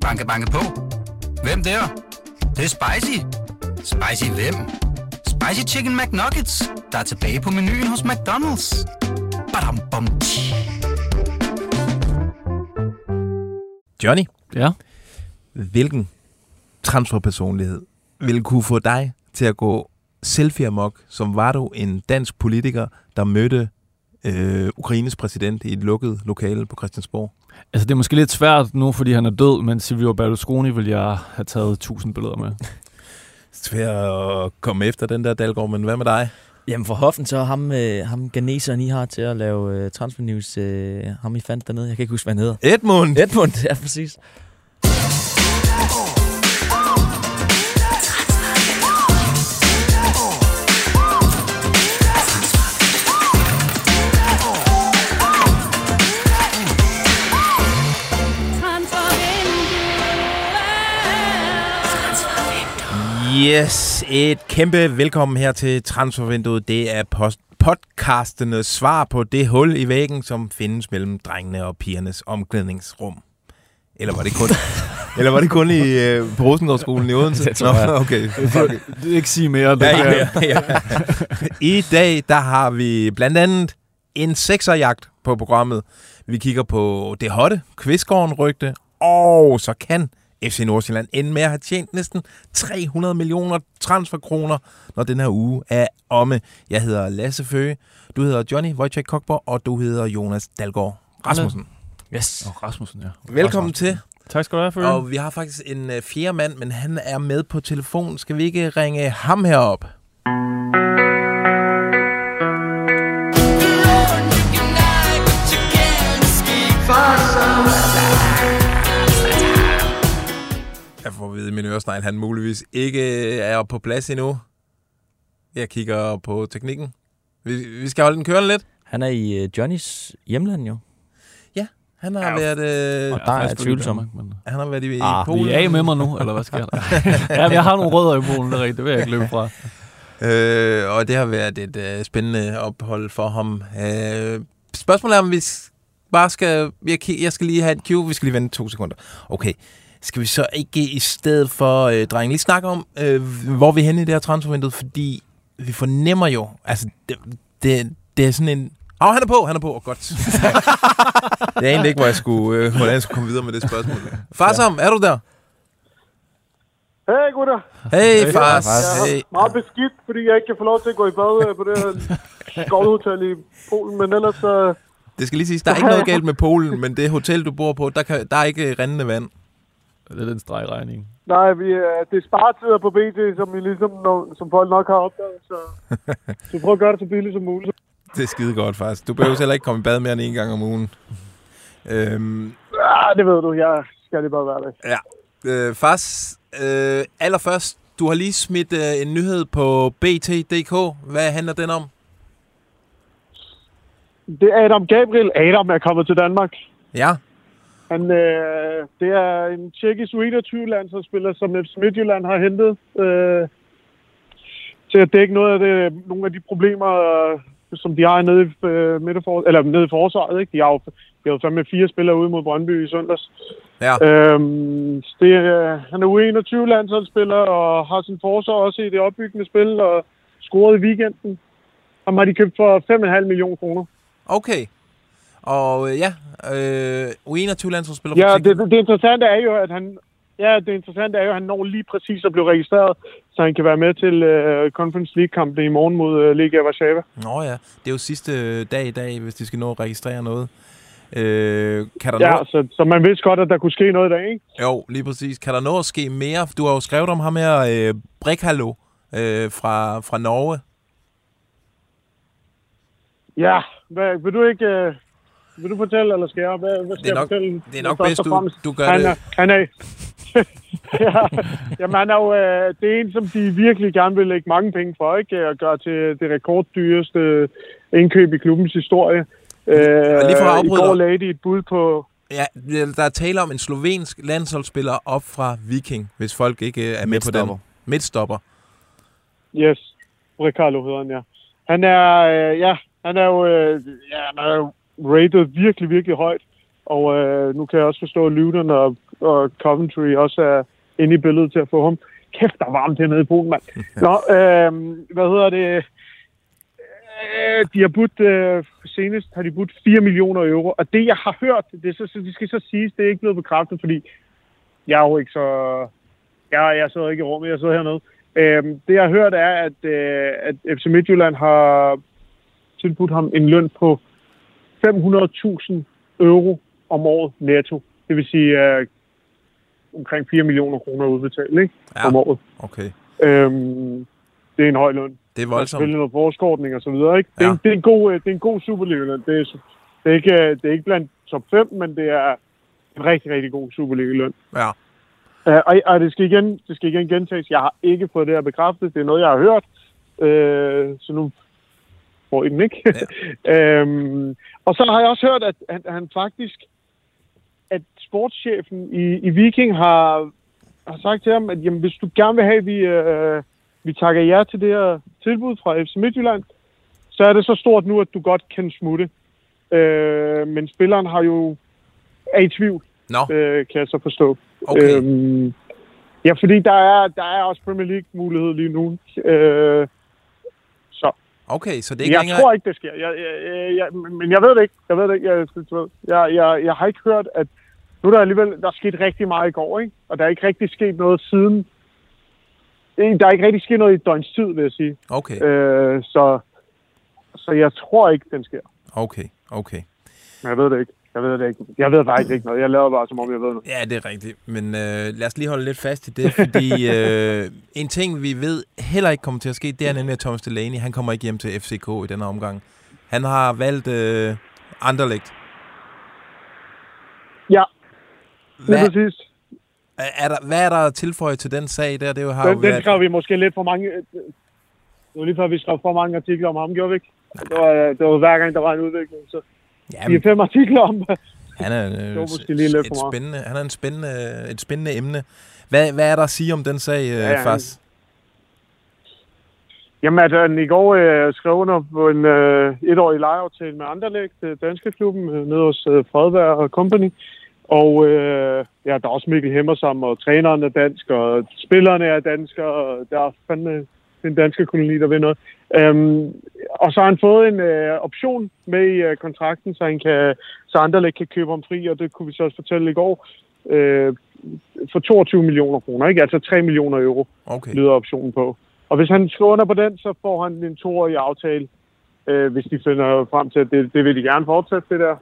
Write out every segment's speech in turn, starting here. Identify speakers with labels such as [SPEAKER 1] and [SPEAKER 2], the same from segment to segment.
[SPEAKER 1] Banke, banke på. Hvem der? Det, det er spicy. Spicy hvem? Spicy Chicken McNuggets, der er tilbage på menuen hos McDonald's. Badum, bom, tji.
[SPEAKER 2] Johnny,
[SPEAKER 3] Ja.
[SPEAKER 2] hvilken transferpersonlighed vil kunne få dig til at gå selfie amok, som var du en dansk politiker, der mødte øh, Ukraines præsident i et lukket lokale på Christiansborg?
[SPEAKER 3] Altså, det er måske lidt svært nu, fordi han er død, men Silvio Berlusconi vil jeg have taget 1000 billeder med.
[SPEAKER 2] Svært at komme efter den der Dalgaard, men hvad med dig?
[SPEAKER 4] Jamen for Hoffen, så ham, øh, ham ganeseren, I har til at lave øh, transfer news, øh, ham I fandt dernede. Jeg kan ikke huske, hvad han hedder.
[SPEAKER 2] Edmund!
[SPEAKER 4] Edmund, ja præcis.
[SPEAKER 2] Yes, et kæmpe velkommen her til Transfervinduet. Det er post podcastenes svar på det hul i væggen, som findes mellem drengene og pigernes omklædningsrum. Eller var det kun, eller var det kun i, øh, på Rosengårdsskolen i Odense?
[SPEAKER 4] Det tror jeg.
[SPEAKER 2] Nå, okay.
[SPEAKER 3] Er ikke sige mere. Det
[SPEAKER 2] Ja, ja, ja. I dag, der har vi blandt andet en sekserjagt på programmet. Vi kigger på det hotte Kvistgården rygte, og så kan FC Nordsjælland ende med at have tjent næsten 300 millioner transferkroner, når den her uge er omme. Jeg hedder Lasse Føge, du hedder Johnny Wojciech Kokborg, og du hedder Jonas Dalgaard Rasmussen.
[SPEAKER 4] Yes.
[SPEAKER 3] Åh, Rasmussen, ja.
[SPEAKER 2] Velkommen til.
[SPEAKER 3] Tak skal du have, Følge.
[SPEAKER 2] Og vi har faktisk en øh, fjerde mand, men han er med på telefon. Skal vi ikke ringe ham herop? At min øresnegl, han muligvis ikke er på plads endnu. Jeg kigger på teknikken. Vi, vi skal holde den kørende lidt.
[SPEAKER 4] Han er i øh, Johnnys hjemland jo.
[SPEAKER 2] Han har
[SPEAKER 4] Ja,
[SPEAKER 2] været, øh,
[SPEAKER 4] og der er tvivlsom.
[SPEAKER 3] Men...
[SPEAKER 2] han har været i, i
[SPEAKER 4] Ah,
[SPEAKER 2] Polen.
[SPEAKER 3] Vi er af med mig nu, eller hvad sker der? ja, men jeg har nogle rødder i Polen, det rigtigt. Det vil jeg ikke løbe fra.
[SPEAKER 2] Øh, og det har været et øh, spændende ophold for ham. Øh, spørgsmålet er, om vi bare skal... Jeg, jeg skal lige have et cue. Vi skal lige vente to sekunder. Okay. Skal vi så ikke i stedet for, øh, drenge, lige snakke om, øh, hvor vi er henne i det her transfervindue? Fordi vi fornemmer jo... Altså, det, det, det er sådan en... Åh, oh, han er på, han er på. Oh, godt. jeg anede ikke, hvor jeg skulle, øh, hvordan jeg skulle komme videre med det spørgsmål. Farsom, er du der?
[SPEAKER 5] Hey gutter.
[SPEAKER 2] Hey,
[SPEAKER 3] Hey,
[SPEAKER 2] fars.
[SPEAKER 5] Jeg
[SPEAKER 2] Hey.
[SPEAKER 5] er meget beskidt, fordi jeg ikke kan få lov til at gå i bad øh, på det her skovhotel i Polen, men ellers så...
[SPEAKER 2] Det skal lige siges, der er ikke noget galt med Polen, men det hotel, du bor på, der, kan, der er ikke rindende vand.
[SPEAKER 3] Det er den stregregning.
[SPEAKER 5] Nej, vi, øh, det er sparetider på BT, som, vi ligesom, som folk nok har opdaget, så, så prøv at gøre det så billigt som muligt.
[SPEAKER 2] Det er skide godt, faktisk. Du behøver heller ikke komme i bad mere end en gang om ugen. Øhm,
[SPEAKER 5] Ja, det ved du, jeg skal det bare være det.
[SPEAKER 2] øh, fars, øh, allerførst, du har lige smidt øh, en nyhed på BT.dk. Hvad handler den om?
[SPEAKER 5] Det er Adam Gabriel. Adam er kommet til Danmark.
[SPEAKER 2] Ja,
[SPEAKER 5] Han, øh, det er en tjekkisk U21-landsholdsspiller, som FC Midtjylland har hentet øh, til at dække noget af det, nogle af de problemer, øh, som de har nede i, øh, midterfor, eller nede i forsvaret. Ikke? De har jo de har jo fandme fire spillere ude mod Brøndby i søndags.
[SPEAKER 2] ja.
[SPEAKER 5] Øhm, det, er- han er U21-landsholdsspiller og har sin forsvar også i det opbyggende spil og scoret i weekenden. Ham har de købt for 5,5 millioner kroner.
[SPEAKER 2] Okay. Og øh, ja, øh, U21-landsholdsspiller.
[SPEAKER 5] Ja, det, det, det interessante er jo, at han Ja, det interessante er jo, at han når lige præcis at blive registreret, så han kan være med til uh, Conference League-kampen i morgen mod uh, Liga Warszawa.
[SPEAKER 2] Nå ja, det er jo sidste øh, dag i dag, hvis de skal nå at registrere noget. Øh, kan der
[SPEAKER 5] Ja,
[SPEAKER 2] nå...
[SPEAKER 5] så, så man vidste godt, at der kunne ske noget i dag, ikke?
[SPEAKER 2] Jo, lige præcis. Kan der nå at ske mere? Du har jo skrevet om ham her, øh, Brikhallo, øh, fra, fra Norge.
[SPEAKER 5] Ja, hvad, vil du ikke... Uh, vil du fortælle, eller skal jeg? Hvad, hvad skal
[SPEAKER 2] Det er
[SPEAKER 5] jeg
[SPEAKER 2] nok-
[SPEAKER 5] fortælle?
[SPEAKER 2] det er nok bedst,
[SPEAKER 5] og
[SPEAKER 2] du- du gør
[SPEAKER 5] han
[SPEAKER 2] det.
[SPEAKER 5] Er, han er... ja, jamen, han er jo, øh, det er en, som de virkelig gerne vil lægge mange penge for, ikke? Og gøre til det rekorddyreste indkøb i klubbens historie. Øh,
[SPEAKER 2] lige for at
[SPEAKER 5] I
[SPEAKER 2] afbryde
[SPEAKER 5] går
[SPEAKER 2] dig.
[SPEAKER 5] lagde de et bud på...
[SPEAKER 2] Ja, der er tale om en slovensk landsholdsspiller op fra Viking, hvis folk ikke øh, er med på den.
[SPEAKER 4] Midtstopper.
[SPEAKER 2] Midtstopper.
[SPEAKER 5] Yes, Ricardo hedder han, ja. Han er, øh, ja, han er jo, øh, ja, han er jo rated virkelig, virkelig højt. Og øh, nu kan jeg også forstå, at Luton og og Coventry også er inde i billedet til at få ham. Kæft, der er varmt hernede i Polen, mand. Nå, øh, hvad hedder det? Øh, de har budt, øh, senest har de budt 4 millioner euro, og det jeg har hørt, det, er så, så, det skal så siges, det er ikke blevet bekræftet, fordi jeg er jo ikke så... Jeg, jeg sidder ikke i rummet, jeg sidder hernede. Øh, det jeg har hørt er, at, øh, at FC Midtjylland har tilbudt ham en løn på 500.000 euro om året netto. Det vil sige øh, omkring 4 millioner kroner udbetalt ikke?
[SPEAKER 2] Ja.
[SPEAKER 5] om året.
[SPEAKER 2] Okay.
[SPEAKER 5] Øhm, det er en høj løn.
[SPEAKER 2] Det er
[SPEAKER 5] er
[SPEAKER 2] voldsomt.
[SPEAKER 5] selvfølgelig noget forskordning og så videre, ikke? Det er,
[SPEAKER 2] Ja.
[SPEAKER 5] en, det er en god, øh, det er en god Superliga-løn. Det er, det, er ikke, øh, det er ikke blandt top 5, men det er en rigtig, rigtig god Superliga-løn.
[SPEAKER 2] Ja.
[SPEAKER 5] Uh, og, og det, skal igen, det skal igen gentages. Jeg har ikke fået det her bekræftet. Det er noget, jeg har hørt. Uh, så nu får I den ikke. Ja. um, og så har jeg også hørt, at han, han faktisk, at sportschefen i, i Viking har, har sagt til ham, at jamen, hvis du gerne vil have, at vi, uh, vi takker ja til det her tilbud fra FC Midtjylland, så er det så stort nu, at du godt kan smutte. Uh, men spilleren har jo er i tvivl,
[SPEAKER 2] Nå,
[SPEAKER 5] øh, kan jeg så forstå.
[SPEAKER 2] okay.
[SPEAKER 5] Øhm, ja, fordi der er, der er også Premier League-mulighed lige nu. Øh,
[SPEAKER 2] Okay, så det er ikke
[SPEAKER 5] jeg
[SPEAKER 2] længere...
[SPEAKER 5] tror ikke, det sker. Jeg, jeg, jeg, jeg, men jeg ved det ikke. Jeg ved det ikke. Jeg, jeg, jeg, jeg har ikke hørt, at nu er der alligevel der er sket rigtig meget i går, ikke? Og der er ikke rigtig sket noget siden. Der er ikke rigtig sket noget i døgns tid, vil jeg sige.
[SPEAKER 2] Okay,
[SPEAKER 5] Øh, så, så jeg tror ikke, den sker.
[SPEAKER 2] okay, okay.
[SPEAKER 5] Men jeg ved det ikke. Jeg ved det ikke. Jeg ved faktisk ikke noget. Jeg laver bare, som om jeg ved noget.
[SPEAKER 2] Ja, det er rigtigt. Men øh, lad os lige holde lidt fast i det, fordi øh, en ting, vi ved heller ikke kommer til at ske, det er nemlig, at Thomas Delaney, han kommer ikke hjem til FCK i denne omgang. Han har valgt øh, Anderlecht.
[SPEAKER 5] Ja,
[SPEAKER 2] Hvad,
[SPEAKER 5] præcis.
[SPEAKER 2] er der, hvad er der tilføjet til den sag der? Det jo har jo
[SPEAKER 5] Den, den skrev vi måske lidt for mange... Det var lige før, vi skrev for mange artikler om ham, gjorde vi ikke? Det var, det var hver gang, der var en udvikling. Så
[SPEAKER 2] Jamen,
[SPEAKER 5] fem artikler om
[SPEAKER 2] han er, øh,
[SPEAKER 5] Det måske lige lidt
[SPEAKER 2] et
[SPEAKER 5] for
[SPEAKER 2] spændende, han er en spændende, et spændende emne. Hvad, hvad er der at sige om den sag, øh,
[SPEAKER 5] Ja.
[SPEAKER 2] Fas?
[SPEAKER 5] Jamen, at han i går øh, skrev under på en øh, etårig lejeaftale med Anderlecht, øh, danske klubben, øh, nede hos øh, Fredberg og Company. Og øh, ja, der er også Mikkel Hemmersam, og træneren er dansk, og spillerne er danskere, og der er fandme den danske koloni, der vil noget. Øhm, og så har han fået en øh, option med i øh, kontrakten, så, han kan, så Anderlecht kan købe ham fri, og det kunne vi så også fortælle i går, øh, for 22 millioner kroner, ikke? Altså 3 millioner euro
[SPEAKER 2] Okay.
[SPEAKER 5] lyder optionen på. Og hvis han skriver under på den, så får han en toårig aftale, øh, hvis de finder frem til, at det, det vil de gerne fortsætte, det der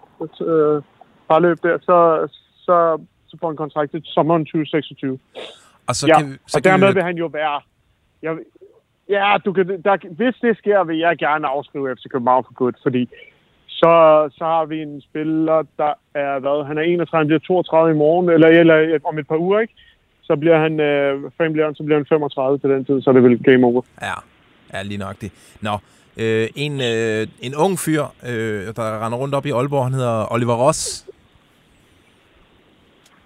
[SPEAKER 5] øh, parløb der, så, så, så får han kontrakt til sommeren 2026.
[SPEAKER 2] Og så kan, vi- så
[SPEAKER 5] og
[SPEAKER 2] kan
[SPEAKER 5] dermed
[SPEAKER 2] vi,
[SPEAKER 5] vil han jo være... Jeg, ja, du kan, der, hvis det sker, vil jeg gerne afskrive FC København for godt, fordi så, så har vi en spiller, der er, hvad, han er 31, han bliver 32 i morgen, eller, eller om et par uger, ikke? Så bliver han, øh, han, så bliver han 35 til den tid, så er det vel game over.
[SPEAKER 2] Ja, ja lige nok det. Nå, øh, en, øh, en ung fyr, øh, der render rundt op i Aalborg, han hedder Oliver Ross.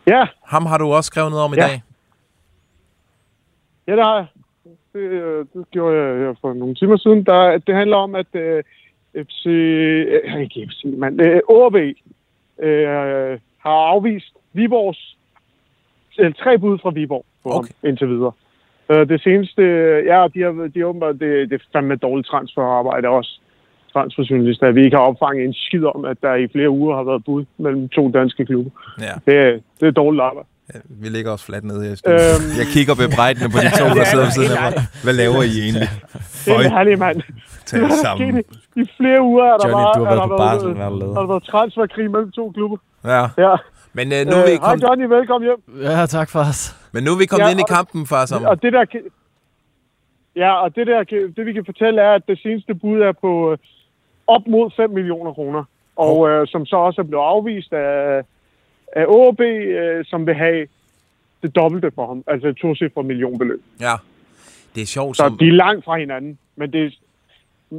[SPEAKER 5] Ja,
[SPEAKER 2] Ham har du også skrevet noget om i
[SPEAKER 5] Ja.
[SPEAKER 2] dag.
[SPEAKER 5] Ja, det har jeg. Det, øh, det gjorde jeg her for nogle timer siden. Der, det handler om, at øh, FC... Øh, ikke FC, men øh, OB øh, har afvist Viborgs... Øh, tre bud fra Viborg på okay. Ham indtil videre. Øh, det seneste... Ja, de har, de har åbenbart... Det, det er fandme dårligt transferarbejde også. Transferjournalister. At vi ikke har opfanget en skid om, at der i flere uger har været bud mellem to danske klubber.
[SPEAKER 2] Ja,
[SPEAKER 5] Det, er- det er dårligt arbejde.
[SPEAKER 2] Vi ligger også fladt nede her.
[SPEAKER 5] Øhm.
[SPEAKER 2] Jeg kigger bebrejdende på de to, der sidder ved siden af mig. Hvad laver I egentlig?
[SPEAKER 5] Det er
[SPEAKER 2] Føj,
[SPEAKER 5] en herlig mand.
[SPEAKER 2] tag
[SPEAKER 5] Det er
[SPEAKER 2] sammen.
[SPEAKER 5] i, flere uger, er der
[SPEAKER 3] Johnny,
[SPEAKER 5] bare,
[SPEAKER 3] du har
[SPEAKER 5] er
[SPEAKER 3] været
[SPEAKER 5] der
[SPEAKER 3] på barsel. Hvad har du lavet?
[SPEAKER 5] har der været transferkrig mellem to klubber.
[SPEAKER 2] Ja,
[SPEAKER 5] Ja.
[SPEAKER 2] men øh, nu er vi
[SPEAKER 5] Øh, Hej Johnny, velkommen hjem.
[SPEAKER 3] Ja, tak for os.
[SPEAKER 2] men nu er vi kommet
[SPEAKER 5] Ja,
[SPEAKER 2] ind i kampen, far, som...
[SPEAKER 5] Og det der, ja, og det der, det vi kan fortælle er, at det seneste bud er på øh, op mod 5 millioner kroner. Og øh, som så også er blevet afvist af, af OB, øh, som vil have det dobbelte for ham. Altså et tocifret millionbeløb.
[SPEAKER 2] Ja, det er sjovt,
[SPEAKER 5] Så
[SPEAKER 2] som,
[SPEAKER 5] de er langt fra hinanden. Men det er... mm,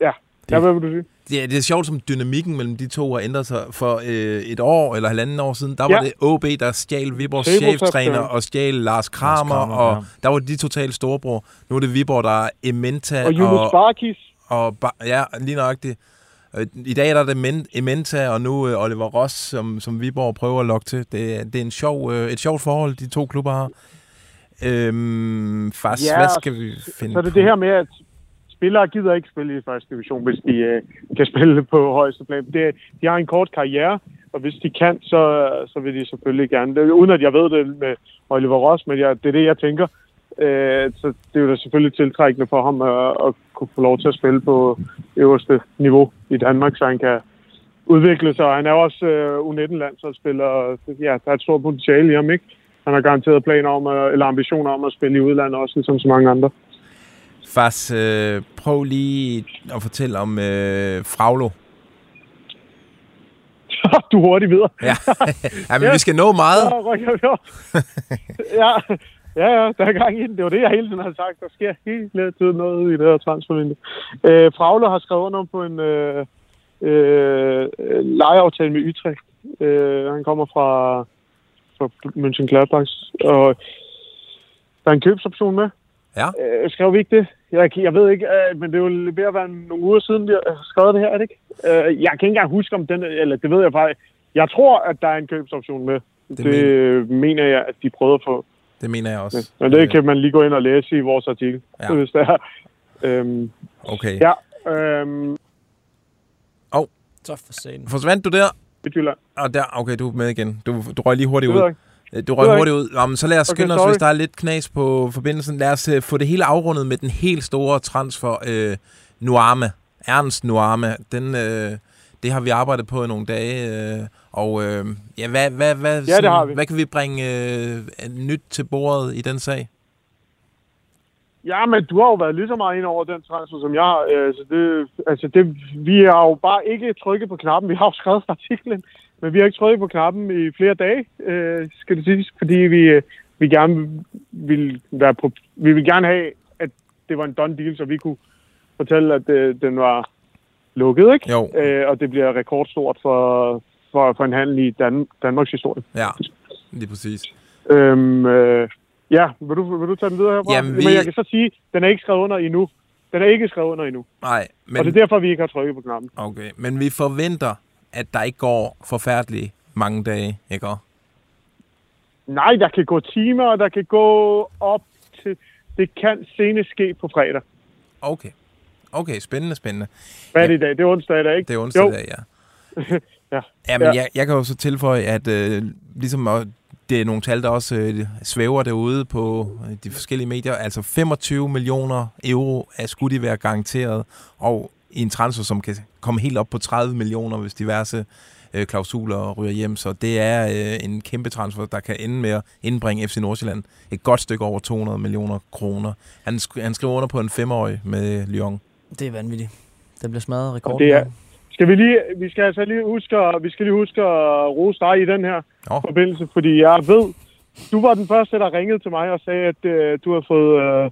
[SPEAKER 5] Ja, ja hvad vil du sige?
[SPEAKER 2] det, er, det er sjovt, som dynamikken mellem de to har ændret sig. For øh, et år eller halvanden år siden, der var
[SPEAKER 5] Ja.
[SPEAKER 2] det OB, der stjal Viborgs
[SPEAKER 5] Sebo
[SPEAKER 2] cheftræner og stjal Lars Kramer,
[SPEAKER 3] Kramer,
[SPEAKER 2] og
[SPEAKER 3] ja.
[SPEAKER 2] der var de totalt storebror. Nu er det Viborg, der er Ementa
[SPEAKER 5] Og
[SPEAKER 2] og,
[SPEAKER 5] Barkis.
[SPEAKER 2] og ja, lige nøjagtigt. I dag er der Men- Ementa, og nu øh, Oliver Ross, som, som Viborg prøver at lokke til. Det, er- det er en sjov, øh, et sjovt forhold, de to klubber har. Øhm, Fars,
[SPEAKER 5] Ja,
[SPEAKER 2] hvad skal vi finde
[SPEAKER 5] Så er det
[SPEAKER 2] på?
[SPEAKER 5] det her med, at spillere gider ikke spille i første division, hvis de øh, kan spille på højeste plan. Det, de har en kort karriere, og hvis de kan, så, så vil de selvfølgelig gerne. Uden at jeg ved det med Oliver Ross, men jeg, det er det, jeg tænker. Øh, så det er jo da selvfølgelig tiltrækkende for ham at, at kunne få lov til at spille på øverste niveau i Danmark, så han kan udvikle sig. Han er også øh, U19-landsholdsspiller. Ja, der er et stort potentiale i ham, ikke? Han har garanteret planer om, at, eller ambitioner om at spille i udlandet også, ligesom så mange andre.
[SPEAKER 2] Fars, øh, prøv lige at fortælle om øh, Fraglo.
[SPEAKER 5] du er hurtigt videre.
[SPEAKER 2] Ja, ja men
[SPEAKER 5] Ja.
[SPEAKER 2] vi skal nå meget.
[SPEAKER 5] Ja, ja, ja, der er gang i den. Det var det, jeg hele tiden har sagt. Der sker hele tiden noget i det her transfervindue. Øh, Fragle har skrevet under på en øh, øh, lejeaftale med Utrecht. Øh, han kommer fra, fra Mönchengladbach, og der er en købsoption med.
[SPEAKER 2] Ja.
[SPEAKER 5] Øh, skrev vi ikke det? Jeg, jeg ved ikke, øh, men det er jo ved at være nogle uger siden, vi har skrevet det her, er det ikke? Øh, jeg kan ikke engang huske om den, eller det ved jeg faktisk. Jeg tror, at der er en købsoption med.
[SPEAKER 2] Det
[SPEAKER 5] Det, det mener jeg, at de prøvede at få.
[SPEAKER 2] Det mener jeg også.
[SPEAKER 5] Men det kan man lige gå ind og læse i vores artikel,
[SPEAKER 2] Ja.
[SPEAKER 5] hvis det er. Øhm,
[SPEAKER 2] Okay.
[SPEAKER 5] ja, øhm,
[SPEAKER 4] Så for satan.
[SPEAKER 2] Forsvandt du der?
[SPEAKER 5] Midtjylland.
[SPEAKER 2] Og der, okay, du er med igen. Du, du røg lige hurtigt ud. Du røg hurtigt ud. Jamen, så lad os
[SPEAKER 5] Okay,
[SPEAKER 2] skynde os,
[SPEAKER 5] sorry.
[SPEAKER 2] hvis der er lidt knas på forbindelsen. Lad os uh, få det hele afrundet med den helt store transfer, uh, Nuama. Ernst Nuama. Den, uh, det har vi arbejdet på i nogle dage. Uh, og uh, ja, hvad, hvad, hvad,
[SPEAKER 5] Ja, det har vi.
[SPEAKER 2] hvad kan vi bringe uh, nyt til bordet i den sag?
[SPEAKER 5] Ja, men du har jo været lige så meget ind over den transfer, som jeg har. Øh, så det, altså det, vi har jo bare ikke trykket på knappen. Vi har jo skrevet artiklen, men vi har ikke trykket på knappen i flere dage, øh, skal det siges, fordi vi, øh, vi gerne vil være på, vi vil gerne have, at det var en done deal, så vi kunne fortælle, at øh, den var lukket, ikke?
[SPEAKER 2] Jo,
[SPEAKER 5] Øh, og det bliver rekordstort for, for, for en handel i Dan- Danmarks historie.
[SPEAKER 2] ja, lige præcis.
[SPEAKER 5] Øhm, øh, ja, vil du, vil du tage den videre herfra?
[SPEAKER 2] Jamen, vi-
[SPEAKER 5] Men jeg kan så sige, den er ikke skrevet under endnu. Den er ikke skrevet under endnu.
[SPEAKER 2] Nej,
[SPEAKER 5] Men... Og det er derfor, vi ikke har trykket på knappen.
[SPEAKER 2] okay. men vi forventer, at der ikke går forfærdeligt mange dage, ikke?
[SPEAKER 5] Nej, der kan gå timer, og der kan gå op til... Det kan senest ske på fredag.
[SPEAKER 2] Okay. Okay, spændende, spændende.
[SPEAKER 5] Hvad er det i dag? Det er onsdag i dag, ikke?
[SPEAKER 2] Det er onsdag
[SPEAKER 5] Jo.
[SPEAKER 2] i dag, ja.
[SPEAKER 5] Ja.
[SPEAKER 2] Jamen,
[SPEAKER 5] Ja.
[SPEAKER 2] Jeg, jeg kan jo så tilføje, at øh, ligesom det er nogle tal, der også øh, svæver derude på øh, de forskellige medier. Altså 25 millioner euro er skulle de være garanteret, og i en transfer, som kan komme helt op på 30 millioner, hvis diverse øh, klausuler ryger hjem. Så det er øh, en kæmpe transfer, der kan ende med at indbringe FC Nordsjælland et godt stykke over 200 millioner kroner. Han, sk- han skriver under på en femårig med Lyon.
[SPEAKER 4] Det er vanvittigt. Den bliver smadret rekord.
[SPEAKER 5] Det er- Skal vi lige... Vi skal altså lige huske, vi skal lige huske at rose dig i den her
[SPEAKER 2] Nå.
[SPEAKER 5] forbindelse, fordi jeg ved, du var den første, der ringede til mig og sagde, at øh, du har fået... Øh,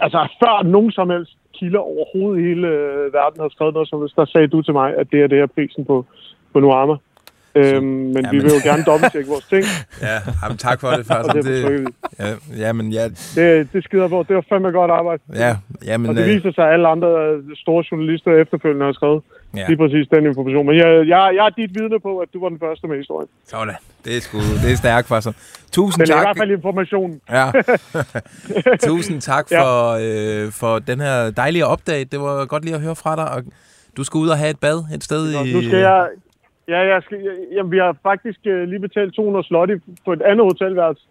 [SPEAKER 5] altså, før nogen som helst kilder overhovedet i hele øh, verden har skrevet noget som helst, der sagde du til mig, at det er det her prisen på, på Nuama. Øhm, men
[SPEAKER 2] Jamen.
[SPEAKER 5] vi vil jo gerne dobbelttjekke vores ting,
[SPEAKER 2] Ja, jamen, tak for det, faktisk.
[SPEAKER 5] det,
[SPEAKER 2] det,
[SPEAKER 5] det,
[SPEAKER 2] ja, jamen, ja,
[SPEAKER 5] det, det skider på. Det var fandme godt arbejde.
[SPEAKER 2] ja, jamen,
[SPEAKER 5] Og det
[SPEAKER 2] øh,
[SPEAKER 5] viser sig, at alle andre øh, store journalister efterfølgende har skrevet
[SPEAKER 2] ja,
[SPEAKER 5] lige præcis den information. Men jeg, jeg, jeg er dit vidne på, at du var den første med historien.
[SPEAKER 2] sådan. Det er, sgu, det er stærkt, faktisk. Tusind
[SPEAKER 5] Den er i
[SPEAKER 2] tak.
[SPEAKER 5] hvert fald informationen.
[SPEAKER 2] Ja. Tusind tak
[SPEAKER 5] Ja.
[SPEAKER 2] for, øh, for den her dejlige update. Det var godt lige at høre fra dig. Og du skal ud og have et bad et sted i...
[SPEAKER 5] Nu skal jeg... Ja, jeg skal, jamen, vi har faktisk øh, lige betalt 200 slot i- på et andet hotelværelse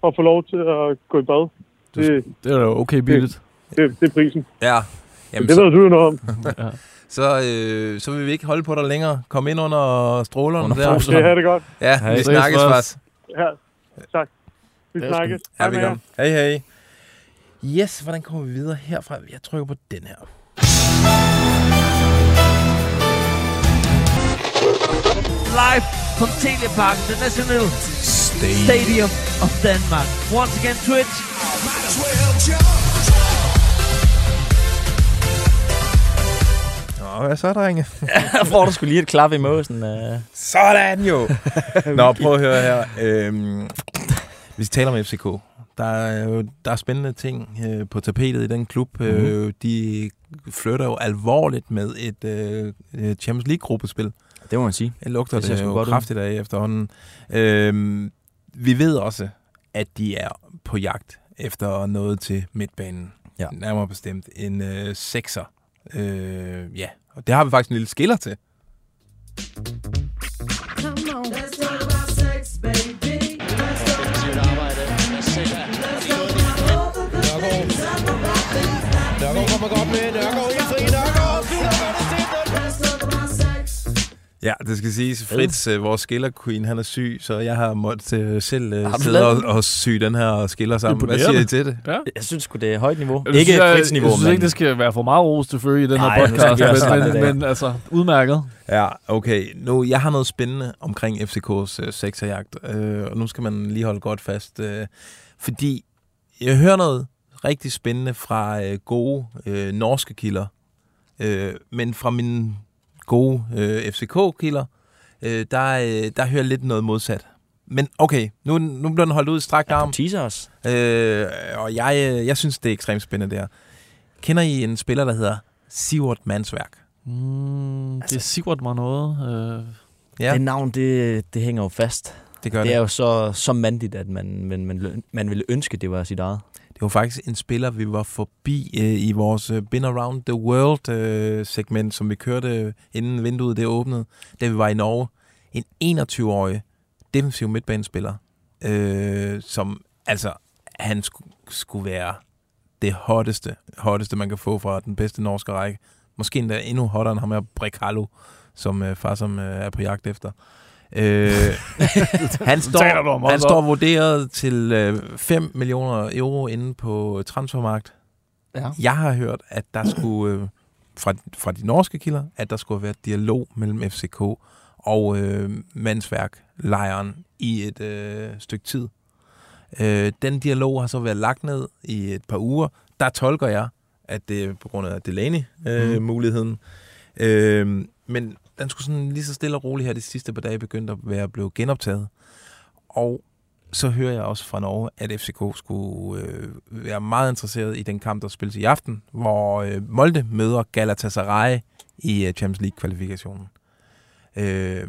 [SPEAKER 5] for at få lov til at gå i bad. Det,
[SPEAKER 3] Det er da okay billigt.
[SPEAKER 5] det, det er prisen.
[SPEAKER 2] Ja. Jamen,
[SPEAKER 5] Det
[SPEAKER 2] så,
[SPEAKER 5] ved du jo noget om.
[SPEAKER 2] så, øh, så vil vi ikke holde på dig længere. Kom ind under strålerne
[SPEAKER 3] Under
[SPEAKER 2] der.
[SPEAKER 5] Det er det godt.
[SPEAKER 2] Ja,
[SPEAKER 3] Hej.
[SPEAKER 2] vi snakkes,
[SPEAKER 3] Mads.
[SPEAKER 5] Ja, tak. Vi
[SPEAKER 3] Det
[SPEAKER 5] snakkes.
[SPEAKER 2] Ja,
[SPEAKER 5] Hej
[SPEAKER 2] vi. Hej, hej. Yes, hvordan kommer vi videre herfra? Jeg trykker på den her.
[SPEAKER 6] Live from Teleparken, the National Stadium of Denmark. Once again, Twitch.
[SPEAKER 2] Nå, hvad så, drenge?
[SPEAKER 4] Der får du skulle lige et klap i måsen. Uh.
[SPEAKER 2] Sådan jo! Nå, prøv at høre her. Øhm, vi taler om FCK. Der er jo der er spændende ting øh, på tapetet i den klub. Mm-hmm. Øh, de flytter jo alvorligt med et øh, øh, Champions League-gruppespil.
[SPEAKER 4] Det må man sige.
[SPEAKER 2] Det lugter
[SPEAKER 4] Det
[SPEAKER 2] det, jo
[SPEAKER 4] godt ud.
[SPEAKER 2] kraftigt af efterhånden. Øh, vi ved også, at de er på jagt efter noget til midtbanen.
[SPEAKER 4] Ja.
[SPEAKER 2] Nærmere bestemt en øh, sekser. Øh, ja, og det har vi faktisk en lille skiller til. Ja, det skal siges. Fritz, øh, vores skiller queen, han er syg, så jeg har måttet øh, selv øh, sidde og, og sy den her skiller sammen. Hvad siger I til det?
[SPEAKER 3] Ja.
[SPEAKER 4] Jeg synes sgu, det er højt niveau.
[SPEAKER 3] Jeg
[SPEAKER 4] Ikke
[SPEAKER 3] synes, jeg,
[SPEAKER 4] Fritz niveau,
[SPEAKER 3] Jeg synes
[SPEAKER 4] men
[SPEAKER 3] ikke, det skal være for meget ros selvfølgelig i den
[SPEAKER 4] Nej,
[SPEAKER 3] her podcast, men, men, men altså, udmærket.
[SPEAKER 2] Ja, okay. Nu, jeg har noget spændende omkring FCK's øh, sekserjagt, øh, og nu skal man lige holde godt fast. Øh, fordi jeg hører noget rigtig spændende fra øh, gode øh, norske kilder, øh, men fra mine gode øh, FCK-kilder, øh, der, øh, der hører lidt noget modsat. Men okay, nu, nu bliver den holdt ud i strakt
[SPEAKER 4] ja,
[SPEAKER 2] arm.
[SPEAKER 4] du teaser os.
[SPEAKER 2] Øh, og jeg, øh, jeg synes, det er ekstremt spændende der. Kender I en spiller, der hedder Sivert Mansværk?
[SPEAKER 3] Mm,
[SPEAKER 4] Altså-
[SPEAKER 3] det Sigurd mig noget. Øh,
[SPEAKER 2] Ja,
[SPEAKER 4] Det navn, det, det hænger jo fast.
[SPEAKER 2] det gør
[SPEAKER 4] Det
[SPEAKER 2] det.
[SPEAKER 4] er jo så, så mandigt, at man, man, man, man ville ønske, det var sit eget.
[SPEAKER 2] Det var faktisk en spiller, vi var forbi øh, i vores øh, Been Around the World-segment, øh, som vi kørte, øh, inden vinduet det åbnede, da vi var i Norge. En 21-årig defensiv midtbanespiller, øh, som altså, han skulle, skulle være det hotteste, hotteste, man kan få fra den bedste norske række. Måske endda endnu hottere end ham her, Brekalo, som øh, far som øh, er på jagt efter. Øh, han
[SPEAKER 3] du om
[SPEAKER 2] står, han står vurderet til øh, 5 millioner euro inde på transfermarkt.
[SPEAKER 4] Ja.
[SPEAKER 2] Jeg har hørt, at der skulle, øh, fra, fra de norske kilder, at der skulle være dialog mellem FCK og øh, mandsværk lejren i et øh, stykke tid. Øh, den dialog har så været lagt ned i et par uger. Der tolker jeg, at det er på grund af Delaney-muligheden. Øh, muligheden. øh, men den skulle sådan lige så stille og roligt her de sidste par dage begyndt at være blevet genoptaget. Og så hører jeg også fra Norge, at FCK skulle øh, være meget interesseret i den kamp, der spilles i aften, hvor øh, Molde møder Galatasaray i øh, Champions League-kvalifikationen. Øh,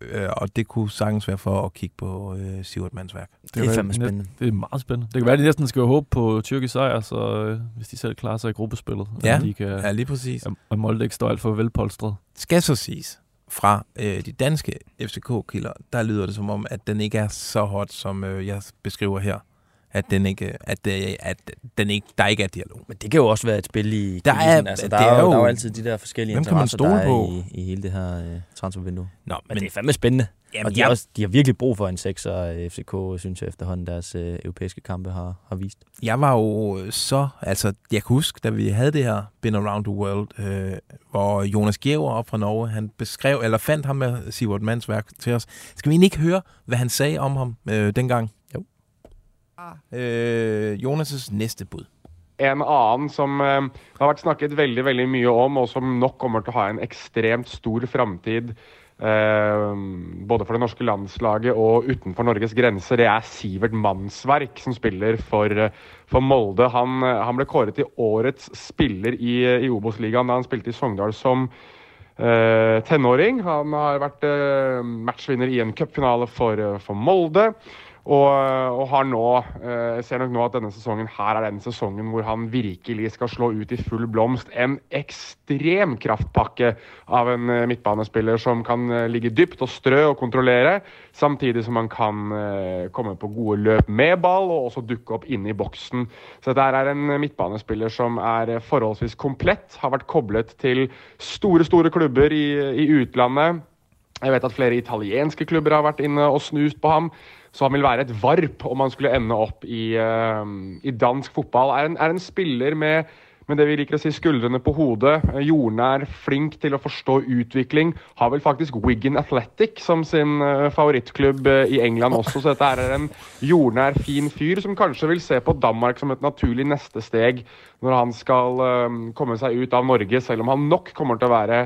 [SPEAKER 2] øh, og det kunne sagtens være for at kigge på øh, Sivert Mansværk.
[SPEAKER 4] Det er
[SPEAKER 3] da
[SPEAKER 4] fandme
[SPEAKER 3] net-
[SPEAKER 4] spændende.
[SPEAKER 3] Det er meget spændende. Det kan være, at de næsten skal håbe på tyrkisk sejr, så øh, hvis de selv klarer sig i gruppespillet.
[SPEAKER 2] Ja.
[SPEAKER 3] De kan,
[SPEAKER 2] Ja, lige præcis.
[SPEAKER 3] at Molde ikke står alt for velpolstret.
[SPEAKER 2] Skal så siges, fra øh, de danske FCK-kilder, der lyder det som om, at den ikke er så hot, som øh, jeg beskriver her. At den ikke, at, øh, at den ikke, der ikke er dialog.
[SPEAKER 4] Men det kan jo også være et spil i
[SPEAKER 2] Der er-
[SPEAKER 4] altså, der,
[SPEAKER 2] det
[SPEAKER 4] er,
[SPEAKER 2] er
[SPEAKER 4] jo, der er jo altid de der forskellige
[SPEAKER 2] Hvem kan man
[SPEAKER 4] interesser,
[SPEAKER 2] stole
[SPEAKER 4] der
[SPEAKER 2] på?
[SPEAKER 4] i, i hele det her øh, transfervindue.
[SPEAKER 2] Nå,
[SPEAKER 4] Men, men det er fandme spændende.
[SPEAKER 2] jamen,
[SPEAKER 4] og de,
[SPEAKER 2] jeg,
[SPEAKER 4] har også, de har virkelig brug for en sekser, øh, FCK, synes jeg efterhånden, deres øh, europæiske kampe har, har vist.
[SPEAKER 2] jeg var jo så, altså jeg kan huske, da vi havde det her Been Around the World, øh, hvor Jonas Gjæver op fra Norge, han beskrev, eller fandt ham med Sivert Mands værk til os. Skal vi ikke høre, hvad han sagde om ham øh, dengang?
[SPEAKER 4] Ah.
[SPEAKER 2] Øh, Jonas' næste bud.
[SPEAKER 7] En annen som øh, har vært snakket veldig veldig mye om, og som nok kommer til å ha en ekstremt stor framtid eh, både for det norske landslaget og utenfor Norges grenser, det er Sivert Mannsverk, som spiller for, eh, for Molde. Han, eh, han ble kåret til årets spiller i, i Obos-ligaen da han spilte i Sogndal som eh, tenåring. Han har vært eh, matchvinner i en cupfinale for, for Molde. Og, og har nå, eh, ser nok nå at denne sesongen her er den sesongen hvor han virkelig skal slå ut i full blomst. En ekstrem kraftpakke av en eh, midtbanespiller som kan eh, ligge dypt og strø og kontrollere, samtidig som han kan eh, komme på gode løp med ball og også dukke opp inne i boksen. Så dette er en midtbanespiller som er eh, forholdsvis komplett, har vært koblet til store, store klubber i, i utlandet. Jeg vet at flere italienske klubber har vært inne og snust på ham. Så han vil være et varp om han skulle ende opp i, uh, i dansk fotball. Er en, er en spiller med, med det vi liker å si skuldrene på hodet. Eh, jordnær, flink til å forstå utvikling. Har vel faktisk Wigan Athletic som sin uh, favorittklubb uh, i England også, så dette er en jordnær, fin fyr som kanskje vil se på Danmark som et naturlig neste steg når han skal eh, komme seg ut av Norge, selv om han nok kommer til å være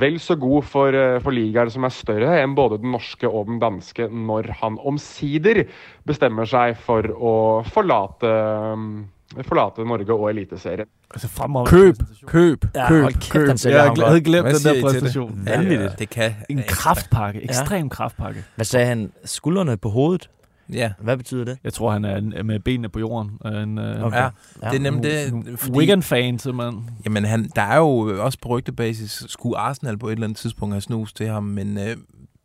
[SPEAKER 7] vel så god for, eh, for ligaer som er større enn både den norske og den danske, når han omsider bestemmer seg for å forlate, eh, forlate Norge og Eliteserien.
[SPEAKER 3] Altså, fremragende
[SPEAKER 6] Køb, køb,
[SPEAKER 4] Ja,
[SPEAKER 6] køb,
[SPEAKER 4] kæft,
[SPEAKER 6] køb.
[SPEAKER 4] sælger
[SPEAKER 6] Jeg havde glemt den der
[SPEAKER 2] det?
[SPEAKER 6] præstation.
[SPEAKER 4] Vanvittigt.
[SPEAKER 2] Det kan...
[SPEAKER 3] En kraftpakke. Ekstrem kraftpakke.
[SPEAKER 4] Hvad sagde han? Skuldrene på hovedet?
[SPEAKER 2] Ja.
[SPEAKER 4] Hvad betyder det?
[SPEAKER 3] Jeg tror, han er med benene på jorden. En, øh,
[SPEAKER 2] Okay. Ja, det er nemlig det, fordi-
[SPEAKER 3] Wigan-fan, simpelthen.
[SPEAKER 2] Jamen, han, der er jo også på rygtebasis, skulle Arsenal på et eller andet tidspunkt have snus til ham, men øh,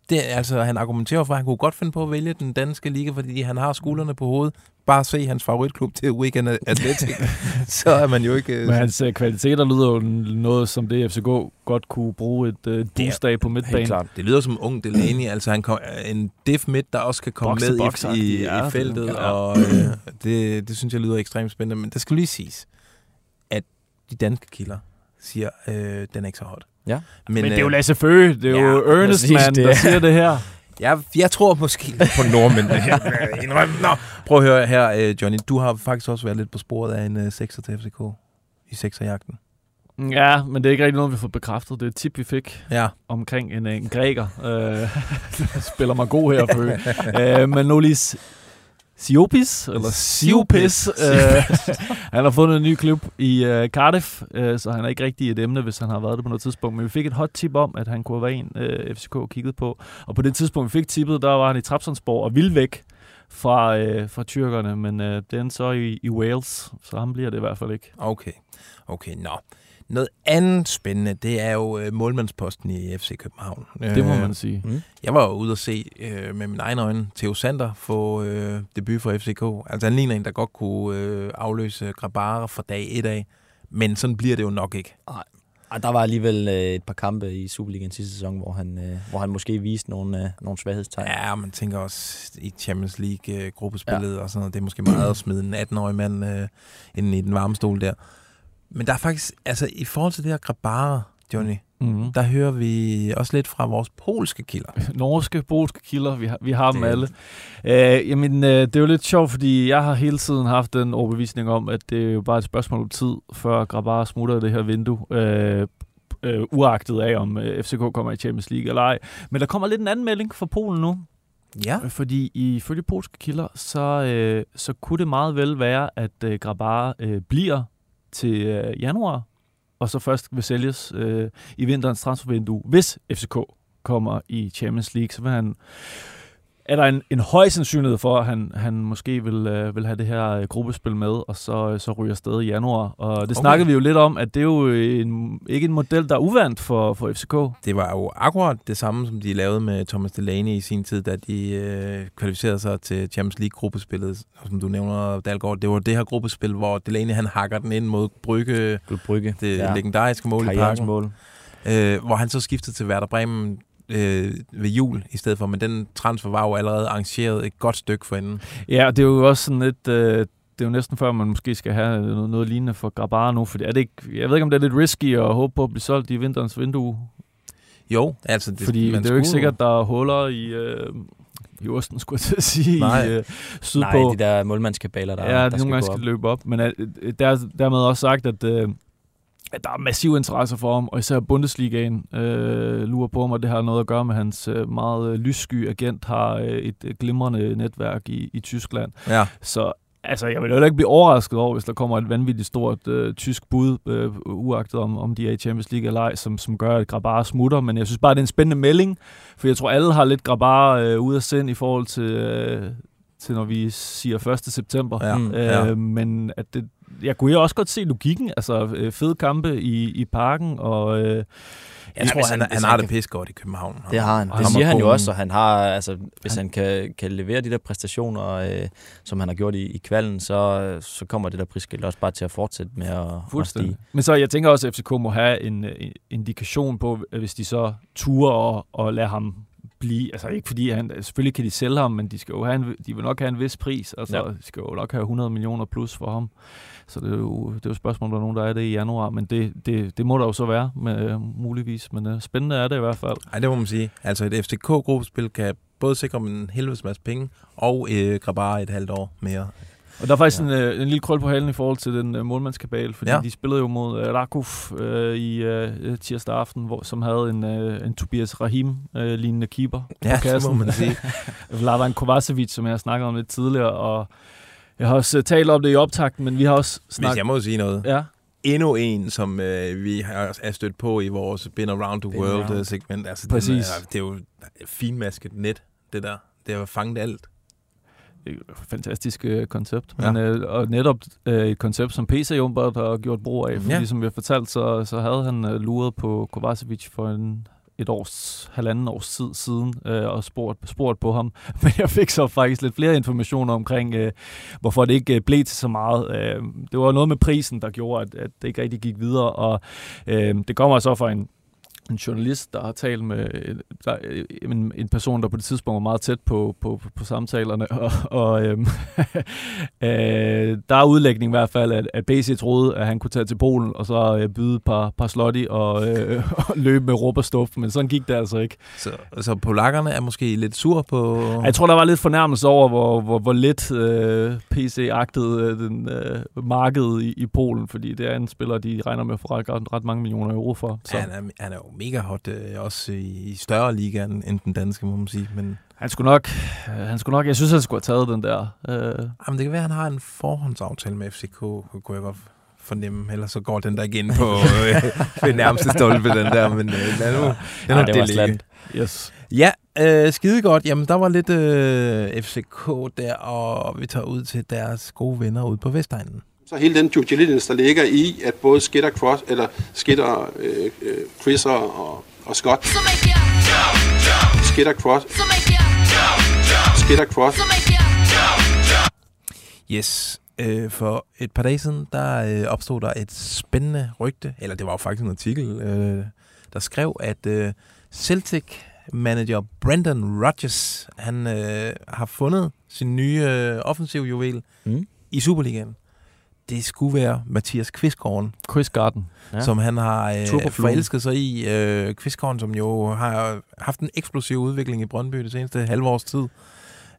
[SPEAKER 2] det, altså, han argumenterer for, at han kunne godt finde på at vælge den danske liga, fordi han har skuldrene på hovedet. Bare se hans favoritklub til Wigan Athletic, så er man jo ikke... Øh,
[SPEAKER 3] Men hans øh, kvaliteter lyder jo noget, som det FCK godt kunne bruge et øh, boost af på midtbanen.
[SPEAKER 4] Helt klart.
[SPEAKER 2] Det lyder som ung Delaney, altså han kom, en diff midt, der også kan komme med i, i,
[SPEAKER 3] ja,
[SPEAKER 2] i feltet,
[SPEAKER 3] ja.
[SPEAKER 2] og øh, det, det synes jeg lyder ekstremt spændende. Men det skal lige siges, at de danske kilder siger, øh, den er ikke så hot.
[SPEAKER 4] Ja.
[SPEAKER 3] Men, Men det er jo
[SPEAKER 2] øh,
[SPEAKER 3] Lasse Føge, det er
[SPEAKER 2] ja,
[SPEAKER 3] jo Ernest
[SPEAKER 4] præcis,
[SPEAKER 3] Man,
[SPEAKER 4] det
[SPEAKER 3] der
[SPEAKER 4] er-
[SPEAKER 3] siger det her.
[SPEAKER 2] Jeg, jeg tror måske lidt på nordmændene. Indrøm. Nå, prøv at høre her, øh, Johnny. Du har faktisk også været lidt på sporet af en uh, sekser til FCK i sekserjagten.
[SPEAKER 3] Ja, men det er ikke rigtig noget, vi får bekræftet. Det er et tip, vi fik
[SPEAKER 2] Ja.
[SPEAKER 3] omkring en, en græker. Øh, spiller mig god her, Føge. øh, Manolis Siopis, eller Siopis. Øh, han har fundet en ny klub i øh, Cardiff, øh, så han er ikke rigtig et emne, hvis han har været det på noget tidspunkt. Men vi fik et hot tip om, at han kunne være en, øh, FCK kiggede på. Og på det tidspunkt, vi fik tippet, der var han i Trabzonsborg og ville væk fra, øh, fra tyrkerne. Men øh, den så i, i Wales, så ham bliver det i hvert fald ikke.
[SPEAKER 2] Okay. Okay, nå. Noget andet spændende, det er jo øh, målmandsposten i FC København.
[SPEAKER 3] Det må
[SPEAKER 2] Øh,
[SPEAKER 3] man sige.
[SPEAKER 4] Mm.
[SPEAKER 2] Jeg var jo ude at se øh, med mine egne øjne Theo Sander få øh, debut for FCK. Altså han ligner en, der godt kunne øh, afløse Grabara fra dag et af. Men sådan bliver det jo nok ikke.
[SPEAKER 4] Ej, der var alligevel øh, et par kampe i Superligaen sidste sæson, hvor han, øh, hvor han måske viste nogle, øh, nogle svaghedstegn.
[SPEAKER 2] Ja, man tænker også i Champions League-gruppespillet ja. og sådan noget. Det er måske meget at smide en 18-årig mand øh, ind i den varme stol der. Men der er faktisk, altså i forhold til det her Grabara, Johnny,
[SPEAKER 3] Mm-hmm.
[SPEAKER 2] der hører vi også lidt fra vores polske kilder.
[SPEAKER 3] norske, polske kilder. Vi har, vi har dem
[SPEAKER 2] Det-
[SPEAKER 3] alle. Øh, jamen, øh, det er jo lidt sjovt, fordi jeg har hele tiden haft den overbevisning om, at det er jo bare et spørgsmål om tid, før Grabar smutter i det her vindue. Øh, øh, uagtet af, om øh, FCK kommer i Champions League eller ej. Men der kommer lidt en anden melding fra Polen nu.
[SPEAKER 2] Ja.
[SPEAKER 3] Fordi ifølge polske kilder, så, øh, så kunne det meget vel være, at øh, Grabar øh, bliver til øh, januar, og så først vil sælges øh, i vinterens transfervindue, hvis FCK kommer i Champions League, så vil han er der en, en høj sandsynlighed for, at han, han måske vil, øh, vil have det her øh, gruppespil med, og så, øh, så ryger afsted i januar. Og det
[SPEAKER 2] Okay.
[SPEAKER 3] snakkede vi jo lidt om, at det er jo en, ikke en model, der er uvandt for, for FCK.
[SPEAKER 2] Det var jo akkurat det samme, som de lavede med Thomas Delaney i sin tid, da de øh, kvalificerede sig til Champions League-gruppespillet, som du nævner, Dalgaard. Det var det her gruppespil, hvor Delaney han hakker den ind mod Brygge,
[SPEAKER 4] Brygge.
[SPEAKER 2] det ja. legendariske mål i parken,
[SPEAKER 4] mål.
[SPEAKER 2] øh, hvor han så skiftede til Werder Bremen øh, ved jul i stedet for, men den transfer var jo allerede arrangeret et godt stykke for inden.
[SPEAKER 3] Ja, og det er jo også sådan lidt... Øh, det er jo næsten før, man måske skal have noget, noget lignende for Grabar nu, for er det ikke, jeg ved ikke, om det er lidt risky at håbe på at blive solgt i vinterens vindue,
[SPEAKER 2] Jo, altså det,
[SPEAKER 3] det, fordi
[SPEAKER 2] man
[SPEAKER 3] det er jo ikke sikkert, der er huller i, øh, i osten, skulle jeg til at sige,
[SPEAKER 2] Nej.
[SPEAKER 3] i øh, sydpå.
[SPEAKER 4] Nej, de der målmandskabaler, der,
[SPEAKER 3] ja,
[SPEAKER 4] der
[SPEAKER 3] nogle gange skal
[SPEAKER 4] op.
[SPEAKER 3] løbe op. Men øh, der, dermed også sagt, at, øh, at der er massiv interesse for ham, og især Bundesligaen øh, lurer på og det har noget at gøre med, hans øh, meget øh, lyssky agent har øh, et øh, glimrende netværk i, i Tyskland.
[SPEAKER 2] Ja,
[SPEAKER 3] Så altså, jeg vil heller ikke blive overrasket over, hvis der kommer et vanvittigt stort øh, tysk bud, øh, uagtet om, om de er i Champions League eller ej, som, som gør, at Grabar smutter. Men jeg synes bare, det er en spændende melding, for jeg tror, alle har lidt Grabar øh, ude af sind i forhold til, øh, til, når vi siger 1. september.
[SPEAKER 2] ja,
[SPEAKER 4] Mm.
[SPEAKER 2] ja.
[SPEAKER 3] Øh, men at det, jeg kunne jo også godt se logikken, altså øh, fede kampe i, i parken, og øh,
[SPEAKER 2] Jeg
[SPEAKER 4] Ja,
[SPEAKER 2] tror,
[SPEAKER 4] hvis
[SPEAKER 2] han,
[SPEAKER 4] han-
[SPEAKER 2] han,
[SPEAKER 4] hvis
[SPEAKER 2] har
[SPEAKER 4] han
[SPEAKER 2] det
[SPEAKER 4] kan-
[SPEAKER 2] pisse godt i København.
[SPEAKER 4] Det har han.
[SPEAKER 2] Og
[SPEAKER 4] Det siger han jo også, og han har, altså, hvis han kan, kan levere de der præstationer, øh, som han har gjort i, i kvalden, så, så kommer det der prisskilt også bare til at fortsætte med at, at stige.
[SPEAKER 3] Men så jeg tænker også, at FCK må have en, en indikation på, hvis de så turer og, og lader ham blive, altså ikke fordi han, selvfølgelig kan de sælge ham, men de, skal jo have en, de vil nok have en vis pris, altså
[SPEAKER 4] Ja.
[SPEAKER 3] de skal jo nok have 100 millioner plus for ham. Så det er jo, det er jo et spørgsmål, om der er nogen, der er det i januar, men det, det, det må der jo så være, med, muligvis. Men uh, spændende er det i hvert fald.
[SPEAKER 2] Ej, det må man sige. Altså et FCK-gruppespil kan både sikre dem en helvedes masse penge, og øh, Grabar et halvt år mere.
[SPEAKER 3] Og der er faktisk
[SPEAKER 2] Ja.
[SPEAKER 3] ja. en, øh, en lille krøl på halen i forhold til den øh, målmandskabal, fordi
[SPEAKER 2] Ja.
[SPEAKER 3] ja. de spillede jo mod øh, Rakuf øh, i øh, tirsdag aften, hvor, som havde en, øh, en Tobias Rahim-lignende øh, keeper
[SPEAKER 2] Ja,
[SPEAKER 3] på kassen.
[SPEAKER 2] det må man sige.
[SPEAKER 3] Vladan Kovacevic, som jeg har snakket om lidt tidligere, og jeg har også øh, talt om det i optakten, men vi har også
[SPEAKER 2] Hvis
[SPEAKER 3] snakket...
[SPEAKER 2] jeg må sige noget.
[SPEAKER 3] Ja,
[SPEAKER 2] Endnu en, som øh, vi har er stødt på i vores Been Around the
[SPEAKER 3] Been Around.
[SPEAKER 2] World-segment. Altså,
[SPEAKER 3] Præcis.
[SPEAKER 2] Den er, det er jo finmasket net, det der. Det har fanget alt.
[SPEAKER 3] det er et fantastisk øh, koncept.
[SPEAKER 2] Ja.
[SPEAKER 3] Men, øh, og netop øh, et koncept, som PC Jumbert har gjort brug af. Fordi,
[SPEAKER 2] Ja.
[SPEAKER 3] ja. som vi har fortalt, så, så havde han øh, luret på Kovacevic for en et års, halvanden års tid siden øh, og spurgt, spurgt på ham. Men jeg fik så faktisk lidt flere informationer omkring, øh, hvorfor det ikke øh, blev til så meget. Øh, det var noget med prisen, der gjorde, at, at det ikke rigtig gik videre, og øh, det kommer så fra en en journalist, der har talt med der, øh, en, en person, der på det tidspunkt var meget tæt på, på, på, på samtalerne, og, og øhm, øh, der er udlægning i hvert fald, at, at BC troede, at han kunne tage til Polen, og så øh, byde et par, par slotti og, øh, og løbe med råb og stuf, men sådan gik det altså ikke.
[SPEAKER 2] Så, så polakkerne er måske lidt sur på...
[SPEAKER 3] Jeg tror, der var lidt fornærmelse over, hvor, hvor, hvor lidt øh, PC agtede øh, den øh, markedet i, i Polen, fordi det er en spiller, de regner med at få ret, ret mange millioner euro for. Så.
[SPEAKER 2] Han, er, han er jo mega hot, øh, også i, i større liga end, end den danske, må man sige. Men
[SPEAKER 3] Han skulle nok, øh, han skulle nok, jeg synes, han skulle have taget den der. Øh,
[SPEAKER 2] jamen, det kan være, at han har en forhåndsaftale med FCK, kunne jeg godt fornemme. Ellers så går den der ind på øh, det nærmeste stolpe, den der. Men øh, lad nu, lad nu
[SPEAKER 4] Ej, det var
[SPEAKER 2] ligge.
[SPEAKER 3] yes.
[SPEAKER 2] Ja, øh, skide godt. Jamen, der var lidt øh, FCK der, og vi tager ud til deres gode venner ude på Vestegnen.
[SPEAKER 8] Så hele den due diligence, der ligger i, at både Skitter, Cross, eller Skitter, øh, øh, Chriser og, og Scott, Skitter, Cross, Skitter, Cross,
[SPEAKER 2] Yes. Øh, for et par dage siden, der øh, opstod der et spændende rygte, eller det var jo faktisk en artikel, øh, der skrev, at øh, Celtic-manager Brendan Rodgers, han øh, har fundet sin nye øh, offensiv juvel
[SPEAKER 4] Mm.
[SPEAKER 2] i Superligaen. Det skulle være Mathias Kvistgården,
[SPEAKER 3] Chris Garden.
[SPEAKER 2] ja. Som han har øh, forelsket sig i. Øh, Kvistgården, som jo har haft en eksplosiv udvikling i Brøndby det seneste halve års tid.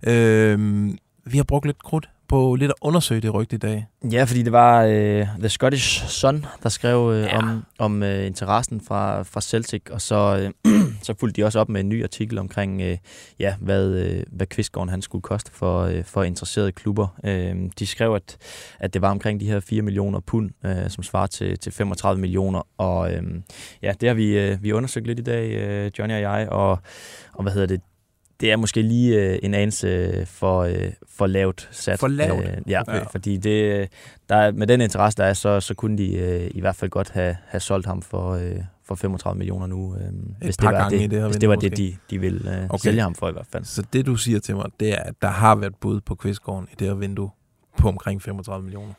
[SPEAKER 2] Øh, vi har brugt lidt krudt på lidt at undersøge det rygte i dag.
[SPEAKER 4] Ja, fordi det var øh, The Scottish Sun, der skrev øh,
[SPEAKER 2] ja.
[SPEAKER 4] om, om øh, interessen fra, fra Celtic, og så, øh, så fulgte de også op med en ny artikel omkring, øh, ja, hvad, øh, hvad Kvistgården han skulle koste for, øh, for interesserede klubber. Øh, de skrev, at, at det var omkring de her 4 millioner pund, øh, som svarer til, til 35 millioner, og øh, ja, det har vi, øh, vi undersøgt lidt i dag, øh, Johnny og jeg, og, og hvad hedder det, det er måske lige øh, en anelse øh, for, øh, for lavt sat.
[SPEAKER 2] For lavt?
[SPEAKER 4] Øh, ja,
[SPEAKER 2] Okay.
[SPEAKER 4] fordi det, der er, med den interesse, der er, så, så kunne de øh, i hvert fald godt have, have solgt ham for, øh, for 35 millioner nu, øh, hvis,
[SPEAKER 2] par
[SPEAKER 4] det var,
[SPEAKER 2] gange i
[SPEAKER 4] det,
[SPEAKER 2] det her
[SPEAKER 4] hvis det, var
[SPEAKER 2] måske.
[SPEAKER 4] det, de, de ville øh,
[SPEAKER 2] Okay.
[SPEAKER 4] sælge ham for i hvert fald.
[SPEAKER 2] Så det, du siger til mig, det er, at der har været bud på Kvistgården i det her vindue på omkring 35 millioner.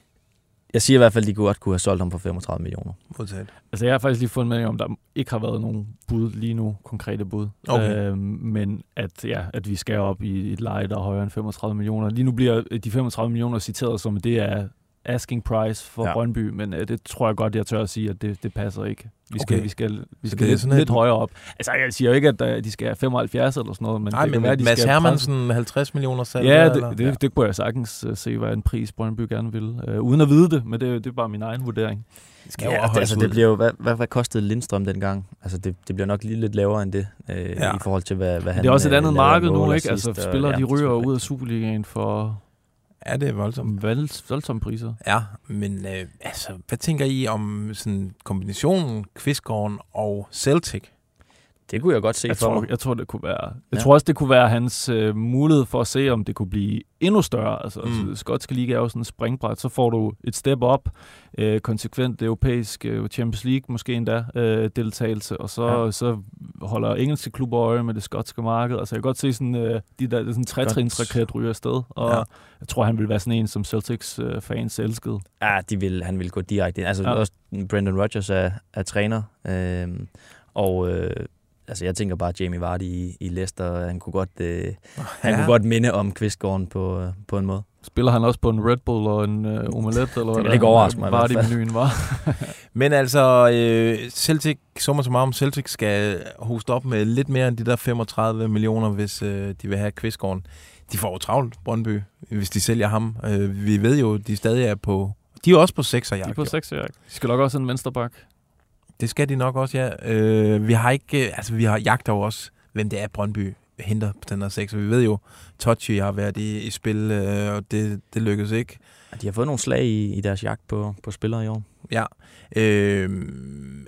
[SPEAKER 4] Jeg siger i hvert fald, at de godt kunne have solgt ham for 35 millioner.
[SPEAKER 2] Modtaget.
[SPEAKER 3] Altså, jeg har faktisk lige fundet med om, der ikke har været nogen bud lige nu, konkrete bud.
[SPEAKER 2] Okay.
[SPEAKER 3] Øhm, men at, ja, at vi skal op i et leje, der er højere end 35 millioner. Lige nu bliver de 35 millioner citeret som, det er asking price for ja.
[SPEAKER 4] Ja.
[SPEAKER 3] Brøndby, men øh, det tror jeg godt, jeg tør at sige, at det, det passer ikke. Vi skal,
[SPEAKER 2] Okay.
[SPEAKER 3] vi skal, vi skal
[SPEAKER 2] det er
[SPEAKER 3] lidt,
[SPEAKER 2] sådan et-
[SPEAKER 3] lidt højere op. Altså, jeg siger jo ikke, at øh, de skal have 75 eller sådan noget, men
[SPEAKER 2] Nej,
[SPEAKER 3] det kan
[SPEAKER 2] men
[SPEAKER 3] være, de
[SPEAKER 2] Mads
[SPEAKER 3] skal
[SPEAKER 2] Hermansen, 50 millioner salg?
[SPEAKER 3] Ja, det,
[SPEAKER 2] eller?
[SPEAKER 3] det, det kunne jeg sagtens uh, se, hvad en pris Brøndby gerne vil. Uh, uden at vide det, men det, det er bare min egen vurdering.
[SPEAKER 2] Det skal
[SPEAKER 4] Ja, det, altså, det bliver jo, hvad, hvad, hvad kostede Lindstrøm dengang? Altså, det, det bliver nok lige lidt lavere end det, øh,
[SPEAKER 2] Ja.
[SPEAKER 4] ja. i forhold til, hvad, hvad han
[SPEAKER 3] det er også et andet marked nu, ikke? Altså,
[SPEAKER 4] assist, og-
[SPEAKER 3] spillere,
[SPEAKER 4] ja,
[SPEAKER 3] de
[SPEAKER 4] er
[SPEAKER 3] ryger ud af Superligaen for
[SPEAKER 2] Ja, det er voldsomt.
[SPEAKER 3] vold- voldsomme priser.
[SPEAKER 2] Ja, men øh, altså, hvad tænker I om sådan kombinationen Kvistgården og Celtic?
[SPEAKER 4] Det kunne jeg godt se
[SPEAKER 3] Jeg
[SPEAKER 4] for
[SPEAKER 3] tror,
[SPEAKER 4] mig.
[SPEAKER 3] jeg tror, det kunne være... Jeg
[SPEAKER 4] Ja.
[SPEAKER 3] tror også, det kunne være hans øh, mulighed for at se, om det kunne blive endnu større. Altså,
[SPEAKER 2] Mm.
[SPEAKER 3] mm. skotske liga er jo sådan en springbræt. Så får du et step op, øh, konsekvent europæisk øh, Champions League, måske endda øh, deltagelse, og så,
[SPEAKER 4] Ja.
[SPEAKER 3] så holder engelske klubber øje med det skotske marked. Altså, jeg kan godt se sådan, øh, de der sådan trætrinsraket ryger afsted, og
[SPEAKER 2] Ja.
[SPEAKER 3] jeg tror, han vil være sådan en, som Celtics øh, fans elskede.
[SPEAKER 4] Ja, de vil, han vil gå direkte ind. Altså ja. også Brendan Rodgers er, er træner, øh, og øh, altså jeg tænker bare Jamie Vardy i, i Leicester, han kunne godt, øh, han
[SPEAKER 2] Ja.
[SPEAKER 4] kunne godt minde om Kvistgården på, øh, på en måde.
[SPEAKER 3] Spiller han også på en Red Bull og en øh, omelet, eller hvad
[SPEAKER 4] vil ikke overraske mig i
[SPEAKER 3] var
[SPEAKER 4] hvert
[SPEAKER 3] det
[SPEAKER 4] fald.
[SPEAKER 3] menuen var?
[SPEAKER 2] Men altså, øh, Celtic, summa summarum, Celtic skal hoste op med lidt mere end de der 35 millioner, hvis øh, de vil have Kvistgården. de får jo travlt, Brøndby, hvis de sælger ham. Øh, vi ved jo, de stadig er på... De er også på 6
[SPEAKER 3] De er på 6 De skal nok også have en vensterbak.
[SPEAKER 2] Det skal de nok også, ja. Øh, vi har ikke... øh, Altså, vi har jagter jo også, hvem det er, Brøndby henter på den her 6. Vi ved jo, Tochi har været i, i spil, øh, og det, det lykkedes ikke.
[SPEAKER 4] De har fået nogle slag i, i deres jagt på, på spillere i år.
[SPEAKER 2] Ja. Øh,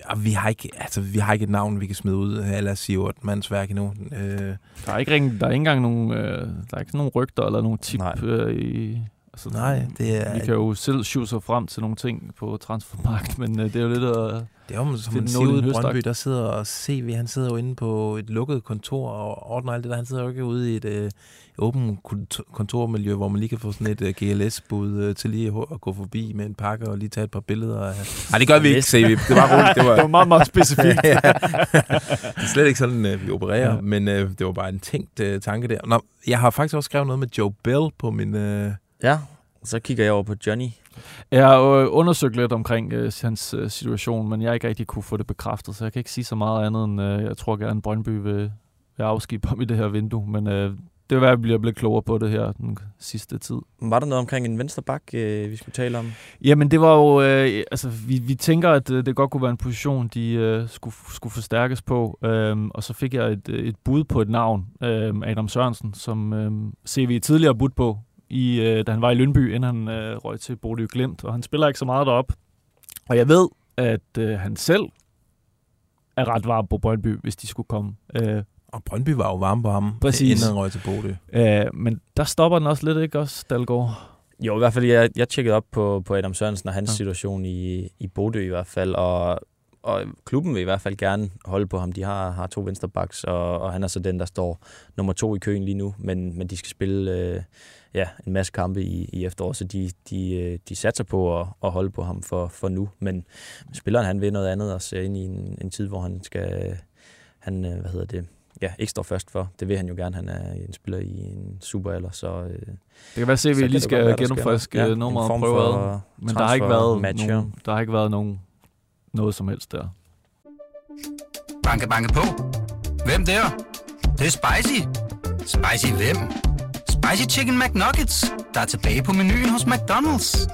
[SPEAKER 2] og vi har, ikke, altså, vi har ikke et navn, vi kan smide ud, eller Sivert Mandsværk endnu. Øh,
[SPEAKER 3] Der er ikke, ring, der er ikke engang nogen, øh, der er ikke nogen rygter eller nogen tip
[SPEAKER 4] Nej.
[SPEAKER 3] øh, i... Altså,
[SPEAKER 2] nej, det er,
[SPEAKER 3] Vi kan jo selv sig frem til nogle ting på transfermarkt, men øh, det er jo lidt at...
[SPEAKER 2] det er jo, som man siger
[SPEAKER 3] nålen i.
[SPEAKER 2] Brøndby, der sidder og CV, han sidder jo inde på et lukket kontor og ordner alt det der. Han sidder jo ikke ude i et øh, åbent kont- kontormiljø, hvor man lige kan få sådan et øh, GLS-bud øh, til lige at, gå forbi med en pakke og lige tage et par billeder. Nej, det gør vi ikke, CV. Det var roligt. Det var,
[SPEAKER 3] Det var meget, meget specifikt.
[SPEAKER 2] ja. Det er slet ikke sådan, øh, vi opererer,
[SPEAKER 3] ja.
[SPEAKER 2] men øh, det var bare en tænkt øh, tanke der. Nå, jeg har faktisk også skrevet noget med Joe Bell på min... Øh,
[SPEAKER 4] Ja, så kigger jeg over på Johnny.
[SPEAKER 3] Jeg har jo undersøgt lidt omkring øh, hans øh, situation, men jeg har ikke rigtig kunne få det bekræftet, så jeg kan ikke sige så meget andet end, øh, jeg tror gerne, Brøndby vil, vil afskibe ham i det her vindue, men øh, det vil være, at jeg bliver lidt klogere på det her den sidste tid.
[SPEAKER 4] Var der noget omkring en vensterbak, øh, vi skulle tale om?
[SPEAKER 3] Jamen, det var jo... Øh, altså, vi, vi tænker, at øh, det godt kunne være en position, de øh, skulle, skulle forstærkes på. Øhm, og så fik jeg et, øh, et bud på et navn, øh, Adam Sørensen, som øh, CV tidligere budt på, i, øh, da han var i Lønby, inden han øh, røg til Bodø Glimt. Og han spiller ikke så meget derop. Og jeg ved, at øh, han selv er ret varm på Brøndby, hvis de skulle komme. Øh,
[SPEAKER 2] og Brøndby var jo varme på ham,
[SPEAKER 3] Præcis.
[SPEAKER 2] inden han røg til Bodø.
[SPEAKER 3] øh, men der stopper den også lidt, ikke også, Dalgaard?
[SPEAKER 4] Jo, i hvert fald, jeg, jeg tjekkede op på, på Adam Sørensen og hans
[SPEAKER 3] Ja.
[SPEAKER 4] ja. situation i, i Bodø i hvert fald, og, og klubben vil i hvert fald gerne holde på ham. De har, har to vensterbacks, og, og han er så den, der står nummer to i køen lige nu, men, men de skal spille øh, ja, en masse kampe i, i efteråret, så de, de, øh, de satser på at, at holde på ham for, for nu. Men spilleren han vil noget andet og ser ind i en, en tid, hvor han skal, han, øh, hvad hedder det, ja, ikke står først for. Det vil han jo gerne. Han er en spiller i en superalder, så... Øh,
[SPEAKER 3] Det kan være, at
[SPEAKER 4] så
[SPEAKER 3] vi lige skal
[SPEAKER 4] være,
[SPEAKER 3] genopfriske
[SPEAKER 4] ja,
[SPEAKER 3] nummeret og prøve ad. Men der har ikke været,
[SPEAKER 4] transfer-match,
[SPEAKER 3] nogen, der har ikke været nogen, noget som helst der.
[SPEAKER 1] Banke, banke på. Hvem der? Det, det er spicy. Spicy hvem? Spicy Chicken McNuggets, der er tilbage på menuen hos McDonald's.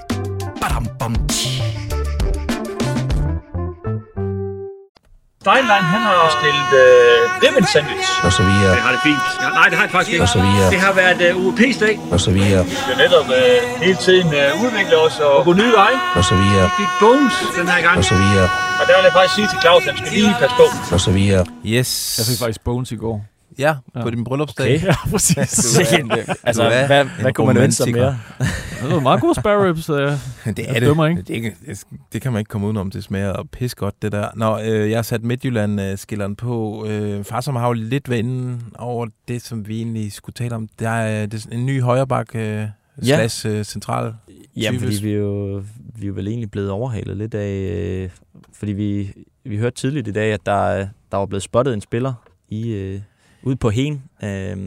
[SPEAKER 1] Badum, bom.
[SPEAKER 9] Steinlein, han har stillet øh, ribbon sandwich.
[SPEAKER 10] og så videre,
[SPEAKER 9] Det har det fint. Ja, nej, det har jeg faktisk ikke.
[SPEAKER 10] og så videre,
[SPEAKER 9] Det har været øh, UEP-dag.
[SPEAKER 10] og så videre,
[SPEAKER 9] Vi skal netop øh, hele tiden øh, udvikle os og gå nye veje.
[SPEAKER 10] og så videre,
[SPEAKER 9] Vi fik bones den her gang.
[SPEAKER 10] og så videre,
[SPEAKER 9] Og der vil jeg faktisk sige til Claus, at han skal lige passe på.
[SPEAKER 10] og så videre.
[SPEAKER 2] Yes.
[SPEAKER 3] Jeg fik faktisk Bones i går.
[SPEAKER 2] Ja,
[SPEAKER 3] Ja.
[SPEAKER 2] på din bryllupsdag.
[SPEAKER 4] Okay.
[SPEAKER 3] Ja, præcis.
[SPEAKER 4] altså,
[SPEAKER 2] Du er
[SPEAKER 4] hvad,
[SPEAKER 2] en
[SPEAKER 4] hvad kunne man ønske sig mere?
[SPEAKER 3] det var meget gode spare ribs. Øh.
[SPEAKER 2] Det er
[SPEAKER 3] dømmer
[SPEAKER 2] det.
[SPEAKER 3] ikke.
[SPEAKER 2] Det, det, det, det kan man ikke komme udenom. Det smager og pis godt, det der. Nå, øh, jeg har sat Midtjylland-skilleren på. Øh, far, som har jo lidt været inde over det, som vi egentlig skulle tale om. Der er, det er en ny højreback øh,
[SPEAKER 4] Ja.
[SPEAKER 2] slash øh, central. Typisk.
[SPEAKER 4] fordi vi er, jo, vi er jo vel egentlig blevet overhalet lidt af... Øh, fordi vi, vi hørte tidligt i dag, at der, der var blevet spottet en spiller i, øh, ude på Hen, øh,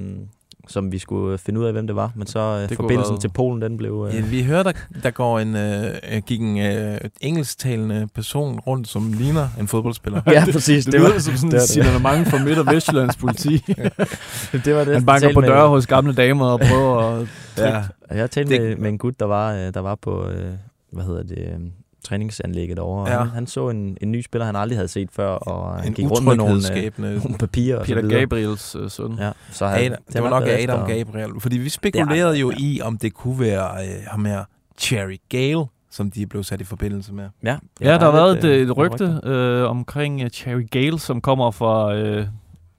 [SPEAKER 4] som vi skulle finde ud af, hvem det var. Men så øh,
[SPEAKER 3] kunne
[SPEAKER 4] forbindelsen
[SPEAKER 3] være-
[SPEAKER 4] til Polen, den blev... Øh,
[SPEAKER 2] Ja, vi hører, der, der går en, øh, gik en øh, engelsktalende person rundt, som ligner en fodboldspiller.
[SPEAKER 4] ja, præcis.
[SPEAKER 3] Det,
[SPEAKER 4] Det,
[SPEAKER 3] det
[SPEAKER 4] var
[SPEAKER 3] lyder som sådan
[SPEAKER 4] det,
[SPEAKER 3] et
[SPEAKER 4] det.
[SPEAKER 3] signalement fra Midt- og Vestjyllands politi.
[SPEAKER 4] det, var det.
[SPEAKER 3] Han banker på døre
[SPEAKER 4] med-
[SPEAKER 3] hos gamle damer og prøver at...
[SPEAKER 2] Ja.
[SPEAKER 4] Jeg talte
[SPEAKER 2] Det-
[SPEAKER 4] med, med en gut, der var, øh, der var på, øh, hvad hedder det, øh, træningsanlægget over.
[SPEAKER 2] Ja.
[SPEAKER 4] Ja. Han, han så en, en ny spiller, han aldrig havde set før, og han
[SPEAKER 2] En
[SPEAKER 4] gik rundt med nogle, øh, nogle papirer og så
[SPEAKER 3] Peter
[SPEAKER 4] videre.
[SPEAKER 3] Gabriels øh, søn.
[SPEAKER 4] Ja, så han,
[SPEAKER 2] Adam, det var nok Adam Gabriel. Fordi vi spekulerede jo i, om det kunne være øh, ham her, Cherry Gale, som de blev sat i forbindelse med.
[SPEAKER 4] Ja,
[SPEAKER 3] Ja, der har været et, øh, et rygte øh, omkring uh, Cherry Gale, som kommer fra øh,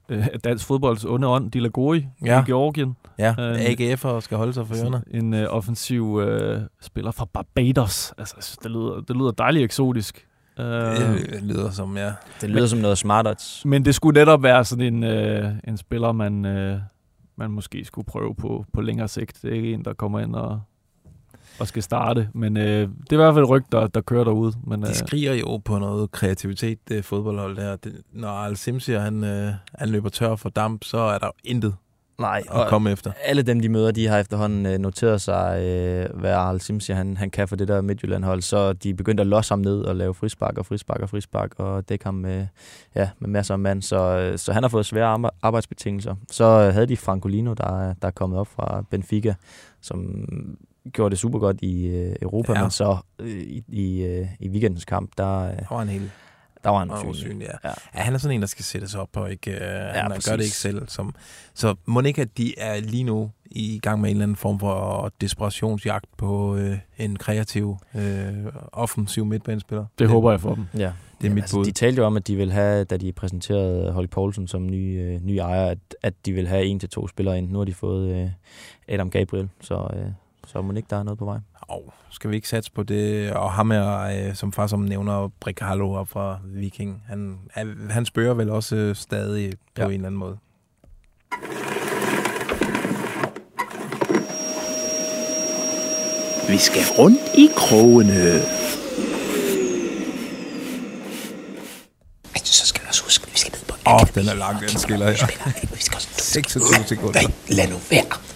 [SPEAKER 3] øh, dansk fodbolds onde ånd, Dilagori
[SPEAKER 2] Ja.
[SPEAKER 3] i Georgien.
[SPEAKER 2] Ja,
[SPEAKER 3] Øh,
[SPEAKER 2] AGF'er skal holde sig for ørerne.
[SPEAKER 3] En øh, offensiv øh, spiller fra Barbados. Altså, det lyder, det lyder dejligt eksotisk. Øh,
[SPEAKER 2] Det lyder som, ja.
[SPEAKER 4] Det lyder som noget smartots.
[SPEAKER 3] men det skulle netop være sådan en, øh, en spiller, man, øh, man måske skulle prøve på, på længere sigt. Det er ikke en, der kommer ind og, og skal starte. Men øh, det er i hvert fald et rygt, der, der kører derude. Men, øh,
[SPEAKER 2] De skriger jo på noget kreativitet, det fodboldhold der. Det, når Al Simsier, han, øh, han løber tør for damp, så er der jo intet
[SPEAKER 4] Nej,
[SPEAKER 2] at komme efter.
[SPEAKER 4] alle dem, de møder, de har efterhånden øh, noteret sig, øh, hvad Arl Simsi han, han kan for det der Midtjylland-hold, så de er begyndt at losse ham ned og lave frispark og frispark og frispark og dække ham med, ja, med masser af mand, så, øh, så han har fået svære arbe- arbejdsbetingelser. Så øh, havde de Francolino, der, er- der er kommet op fra Benfica, som gjorde det super godt i øh, Europa,
[SPEAKER 2] Ja.
[SPEAKER 4] ja. men så øh, i, i, øh, i weekendens kamp, der, øh,
[SPEAKER 2] Der var en hel
[SPEAKER 4] der var han usynlig.
[SPEAKER 2] usynlig. Ja.
[SPEAKER 4] Ja.
[SPEAKER 2] ja. han er sådan en, der skal sættes op og ikke, øh, ja, han
[SPEAKER 4] præcis.
[SPEAKER 2] gør det ikke selv. Som, så må det ikke, at de er lige nu i gang med en eller anden form for desperationsjagt på øh, en kreativ, øh, offensiv midtbanespiller.
[SPEAKER 3] Det håber jeg for dem.
[SPEAKER 4] Ja.
[SPEAKER 2] Det er mit
[SPEAKER 4] altså,
[SPEAKER 2] bud.
[SPEAKER 4] De talte jo om, at de vil have, da de præsenterede Holly Poulsen som ny, øh, ny ejer, at, at de vil have en til to spillere ind. Nu har de fået øh, Adam Gabriel, så, øh, så må ikke der er noget på vej.
[SPEAKER 2] Og skal vi ikke satse på det? Og ham er, øh, som far som nævner, Brik Hallo op fra Viking. Han, han spørger vel også øh, stadig på
[SPEAKER 4] Ja.
[SPEAKER 2] en eller anden måde.
[SPEAKER 10] Vi skal rundt i krogene. Så skal vi også huske, at vi skal ned på
[SPEAKER 2] Åh, oh, den er lang, den skiller her.
[SPEAKER 10] Vi skal også...
[SPEAKER 2] 26 sekunder.
[SPEAKER 10] Nej, lad nu være.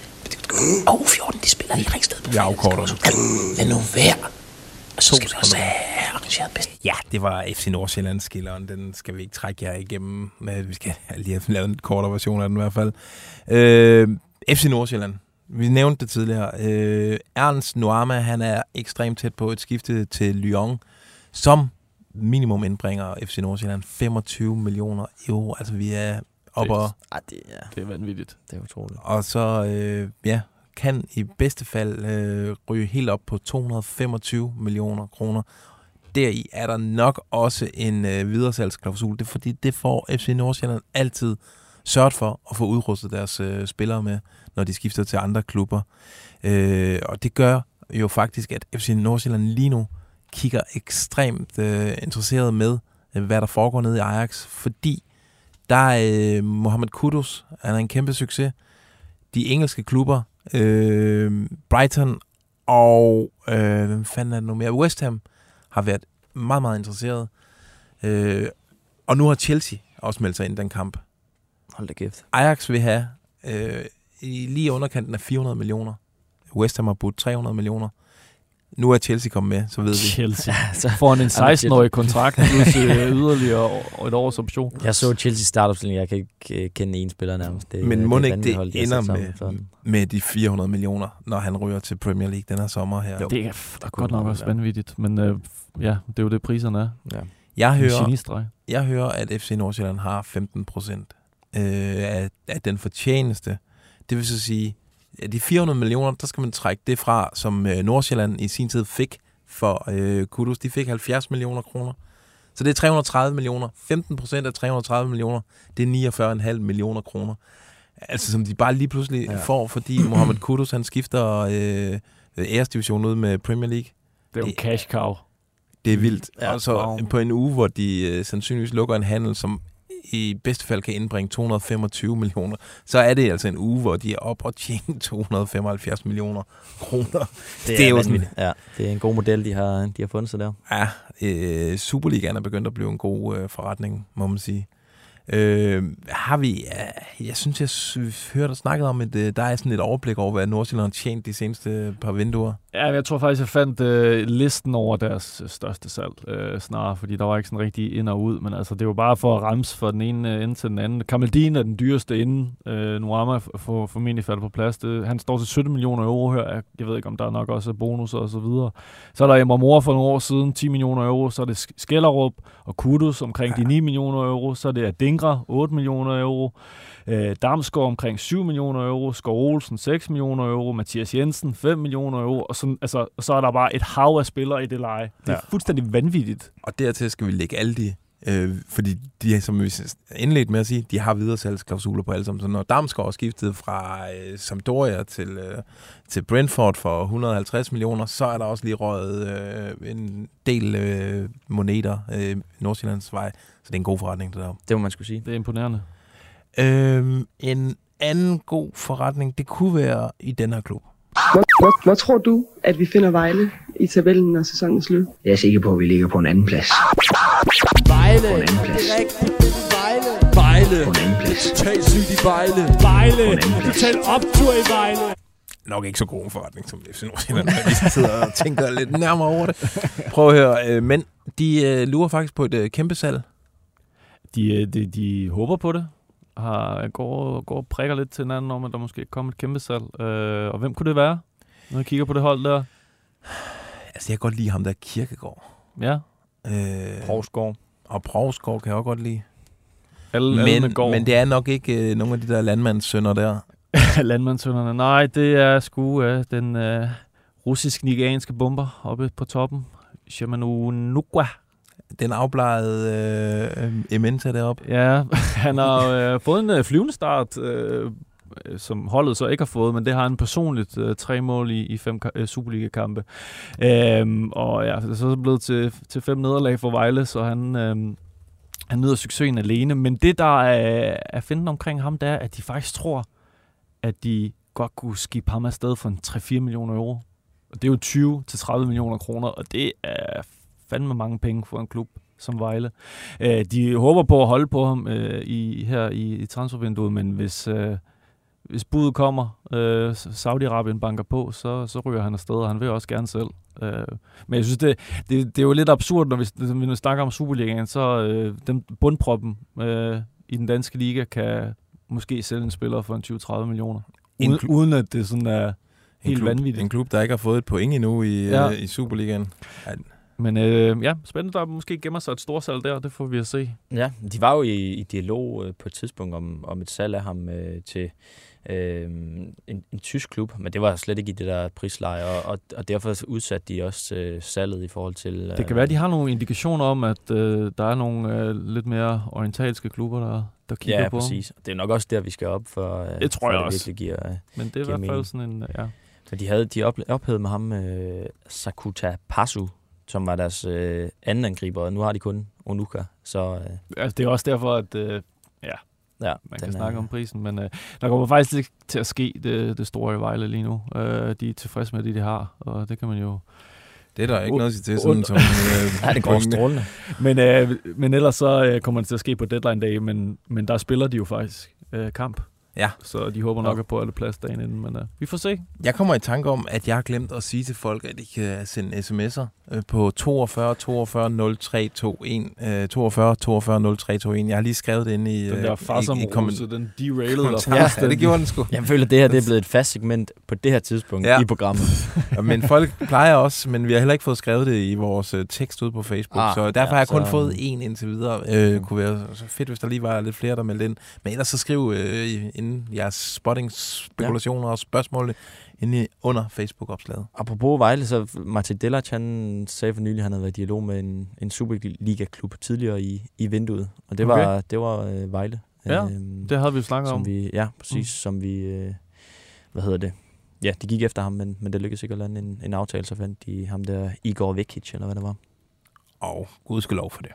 [SPEAKER 10] Og U14, de spiller i Ringsted på
[SPEAKER 2] Jeg afkorter
[SPEAKER 10] fredag. Lad nu være. Så skal også arrangeret bedst.
[SPEAKER 2] Ja, det var FC Nordsjælland skilleren. Den skal vi ikke trække jer igennem. Men vi skal lige have lavet en kortere version af den i hvert fald. Øh, FC Nordsjælland. Vi nævnte det tidligere. Øh, Ernst Nuama, han er ekstremt tæt på et skifte til Lyon, som minimum indbringer FC Nordsjælland 25 millioner euro. Altså vi er oppe og,
[SPEAKER 4] Ah, det, ja,
[SPEAKER 3] Det er vanvittigt.
[SPEAKER 4] det er utroligt.
[SPEAKER 2] og så øh, ja, kan i bedste fald øh, ryge helt op på 225 millioner kroner. Deri er der nok også en øh, videresalgsklausul. Det fordi, det får FC Nordsjælland altid sørget for at få udrustet deres øh, spillere med, når de skifter til andre klubber. Øh, og det gør jo faktisk, at FC Nordsjælland lige nu kigger ekstremt øh, interesseret med, øh, hvad der foregår nede i Ajax, fordi der er øh, Mohamed Kudus, han er en kæmpe succes. De engelske klubber, øh, Brighton og øh, hvem fanden er det nu mere? West Ham har været meget, meget interesseret. Øh, og nu har Chelsea også meldt sig ind i den kamp.
[SPEAKER 4] Hold da kæft.
[SPEAKER 2] Ajax vil have øh, i lige underkanten af 400 millioner. West Ham har budt 300 millioner. Nu er Chelsea kommet med, så ved vi.
[SPEAKER 3] Chelsea.
[SPEAKER 4] Så,
[SPEAKER 3] Får en 16-årig kontrakt plus øh, yderligere et års option.
[SPEAKER 4] jeg så Chelsea startopstilling, jeg kan ikke øh, kende en spiller nærmest. Det,
[SPEAKER 2] Men
[SPEAKER 4] det
[SPEAKER 2] må
[SPEAKER 4] er
[SPEAKER 2] ikke det ender
[SPEAKER 4] sat sammen.
[SPEAKER 2] med, med de 400 millioner, når han ryger til Premier League den her sommer her?
[SPEAKER 4] Jo.
[SPEAKER 3] Det er,
[SPEAKER 4] Der kunne
[SPEAKER 3] godt nok
[SPEAKER 4] det
[SPEAKER 3] også
[SPEAKER 4] være.
[SPEAKER 3] vanvittigt, men øh, ja, det er jo det, priserne er.
[SPEAKER 4] Ja.
[SPEAKER 2] Jeg hører, jeg hører, at FC Nordsjælland har 15 procent øh, af, af den fortjeneste. Det vil så sige, de 400 millioner, der skal man trække det fra, som øh, Nordsjælland i sin tid fik for øh, Kudus. De fik 70 millioner kroner. Så det er 330 millioner. 15 procent af 330 millioner, det er 49,5 millioner kroner. Altså som de bare lige pludselig ja. Får, fordi Mohamed Kudus, han skifter øh, æresdivision ud med Premier League.
[SPEAKER 3] Det er jo en
[SPEAKER 2] Det-
[SPEAKER 3] cash cow.
[SPEAKER 2] Det er vildt.
[SPEAKER 4] Ja,
[SPEAKER 2] Ja, og så
[SPEAKER 3] wow.
[SPEAKER 2] på en uge, hvor de øh, sandsynligvis lukker en handel, som i bedste fald kan indbringe 225 millioner, så er det altså en uge, hvor de er op og tjene 275 millioner kroner.
[SPEAKER 4] Det,
[SPEAKER 2] Det er jo sådan-.
[SPEAKER 4] Ja, det er en god model, de har, de har fundet sig der.
[SPEAKER 2] Ja, øh, Superligaen er begyndt at blive en god øh, forretning, må man sige. Øh, har vi, ja, jeg synes, jeg hørte og snakket om, at øh, der er sådan et overblik over, hvad Nordsjælland har tjent de seneste par vinduer.
[SPEAKER 3] Ja, jeg tror faktisk, jeg fandt øh, listen over deres øh, største salg øh, snarere, fordi der var ikke sådan rigtig ind og ud, men altså, det var bare for at ramse fra den ene øh, ende til den anden. Kamaldin er den dyreste inde. Øh, Nuama får formentlig faldet på plads. Det, han står til 17 millioner euro her. Jeg, ved ikke, om der nok også er bonusser og så videre. Så er der Emre Mor for nogle år siden, 10 millioner euro. Så er det Sk- Skellerup og Kudus omkring de 9 millioner euro. Så er det Adingra, 8 millioner euro. Øh, Damsgaard omkring 7 millioner euro, Skov Olsen 6 millioner euro, Mathias Jensen 5 millioner euro, og, sådan, altså, så er der bare et hav af spillere i det leje. Det er
[SPEAKER 2] Ja.
[SPEAKER 3] fuldstændig vanvittigt.
[SPEAKER 2] Og dertil skal vi lægge alle de, øh, fordi de, som vi indledt med at sige, de har videresalgsklausuler på alle sammen. Så når Damsgaard skiftet fra øh, Sampdoria til, øh, til Brentford for 150 millioner, så er der også lige røget øh, en del øh, moneter øh, Nordsjællands vej. Så det er en god forretning, det der.
[SPEAKER 4] Det må man skulle sige.
[SPEAKER 3] Det er imponerende.
[SPEAKER 2] Øhm, en anden god forretning, det kunne være i den her klub.
[SPEAKER 11] Hvor, hvor, tror du, at vi finder Vejle i tabellen, når sæsonen er slut?
[SPEAKER 10] Jeg er sikker på, at vi ligger på en anden plads.
[SPEAKER 6] Vejle.
[SPEAKER 10] På en anden plads.
[SPEAKER 6] Vejle. Vejle.
[SPEAKER 10] På en anden plads.
[SPEAKER 6] Total sygt i Vejle. Vejle. Total optur i Vejle.
[SPEAKER 2] Nok ikke så god en forretning som FC Nordsjælland, når de sidder og tænker lidt nærmere over det. Prøv at høre, øh, men de øh, lurer faktisk på et øh, kæmpe salg.
[SPEAKER 3] De, de, de håber på det. Har, går, går og prikker lidt til hinanden om, at der måske kommer et kæmpe salg. Øh, og hvem kunne det være, når jeg kigger på det hold der?
[SPEAKER 2] Altså, jeg kan godt lide ham der Kirkegaard.
[SPEAKER 3] Ja.
[SPEAKER 2] Øh,
[SPEAKER 4] Provsgaard.
[SPEAKER 2] Og Provsgaard kan jeg også godt lide.
[SPEAKER 3] Alle, alle
[SPEAKER 2] Men,
[SPEAKER 3] går.
[SPEAKER 2] men det er nok ikke øh, nogen af de der landmandssønner der.
[SPEAKER 3] Landmandssønderne. Nej, det er sgu øh, den øh, russisk-nigerianske bomber oppe på toppen. Shamanu Nukwa.
[SPEAKER 2] Den afblegede øh, Ementa deroppe.
[SPEAKER 3] Ja, han har øh, fået en øh, flyvende start, øh, øh, Øh, som holdet så ikke har fået, men det har han personligt øh, tre mål i, i fem øh, Superliga-kampe. Øhm, og ja, det er så blevet til, til fem nederlag for Vejle, så han, øh, han nyder succesen alene. Men det, der er, er findet omkring ham, det er, at de faktisk tror, at de godt kunne skifte ham afsted for en 3-4 millioner euro. Og det er jo 20-30 millioner kroner, og det er fandme mange penge for en klub som Vejle. Øh, de håber på at holde på ham øh, i, her i, i transfervinduet, men hvis, øh, hvis budet kommer, øh, Saudi-Arabien banker på, så, så ryger han afsted, og han vil også gerne selv. Øh, men jeg synes, det, det, det er jo lidt absurd, når vi, når vi snakker om Superligaen, så øh, den bundproppen øh, i den danske liga kan måske sælge en spiller for en 20-30 millioner.
[SPEAKER 2] En
[SPEAKER 3] Uden,
[SPEAKER 2] klub-
[SPEAKER 3] uden at det sådan er helt
[SPEAKER 2] klub,
[SPEAKER 3] vanvittigt.
[SPEAKER 2] En klub, der ikke har fået et point endnu i,
[SPEAKER 3] Ja.
[SPEAKER 2] øh, i Superligaen. Ja,
[SPEAKER 3] Men øh, ja, spændende, der måske gemmer sig et storsalg der, det får vi at se.
[SPEAKER 4] Ja, de var jo i, i dialog øh, på et tidspunkt om, om et salg af ham øh, til øh, en, en tysk klub, men det var slet ikke i det der prisleje, og, og, og derfor udsatte de også øh, salget i forhold til...
[SPEAKER 3] Det kan være, at de har nogle indikationer om, at øh, der er nogle øh, lidt mere orientalske klubber, der, der kigger
[SPEAKER 4] Ja,
[SPEAKER 3] på.
[SPEAKER 4] præcis. Det er nok også der, vi skal op for, øh,
[SPEAKER 3] Det tror
[SPEAKER 4] for
[SPEAKER 3] jeg
[SPEAKER 4] det
[SPEAKER 3] også.
[SPEAKER 4] virkelig giver, øh,
[SPEAKER 3] Men det er i hvert fald sådan en, ja.
[SPEAKER 4] Så de havde de op, ophævet med ham, øh, Sakuta Pasu, som var deres øh, anden angriber, og nu har de kun Onuka. Så øh,
[SPEAKER 3] Altså, det er også derfor, at øh, ja, man kan snakke om prisen, men øh, der kommer faktisk ikke til at ske det, det store i Vejle lige nu. Øh, de er tilfredse med det, de har, og det kan man jo...
[SPEAKER 2] Det er der ikke noget at sige til, sådan som, øh,
[SPEAKER 4] Ja, det går strålende.
[SPEAKER 3] Men, øh, men ellers så øh, kommer det til at ske på deadline day, men, men der spiller de jo faktisk øh, kamp.
[SPEAKER 2] Ja.
[SPEAKER 3] Så de håber nok at på alle plads dagen inden, men øh, vi får se.
[SPEAKER 2] Jeg kommer i tanke om, at jeg har glemt at sige til folk, at de kan sende sms'er øh, på 42 42 0321. Øh, 42 42 0321. Jeg har lige skrevet det inde i,
[SPEAKER 3] Den
[SPEAKER 2] øh,
[SPEAKER 3] der
[SPEAKER 2] i, i
[SPEAKER 3] farsamrose, den derailede der.
[SPEAKER 2] kommentarfeltet. Ja, det gjorde den sgu.
[SPEAKER 4] Jeg føler, at det her det er blevet et fast segment på det her tidspunkt
[SPEAKER 2] Ja.
[SPEAKER 4] i programmet.
[SPEAKER 2] Ja, men folk plejer også, men vi har heller ikke fået skrevet det i vores tekst ud på Facebook,
[SPEAKER 4] Ah,
[SPEAKER 2] så derfor
[SPEAKER 4] ja,
[SPEAKER 2] har jeg kun
[SPEAKER 4] så-
[SPEAKER 2] fået en indtil videre. Øh, kunne være så fedt, hvis der lige var lidt flere, der meldte ind. Men ellers så skriv øh, inden jeres spotting-spekulationer ja. og spørgsmål inde under Facebook-opslaget.
[SPEAKER 4] Apropos Vejle, så Martin Delac, han sagde for nylig, at han havde været i dialog med en, en Superliga-klub tidligere i, i vinduet. Og det var,
[SPEAKER 3] Okay.
[SPEAKER 4] det var øh, Vejle.
[SPEAKER 3] Ja,
[SPEAKER 4] Øhm,
[SPEAKER 3] det havde vi jo snakket
[SPEAKER 4] som
[SPEAKER 3] om.
[SPEAKER 4] Vi, ja, præcis. Mm. Som vi, øh, hvad hedder det? Ja, de gik efter ham, men, men det lykkedes ikke at lande en, en aftale, så fandt de ham der Igor Vekic, eller hvad det var.
[SPEAKER 2] Og gud skal lov for det.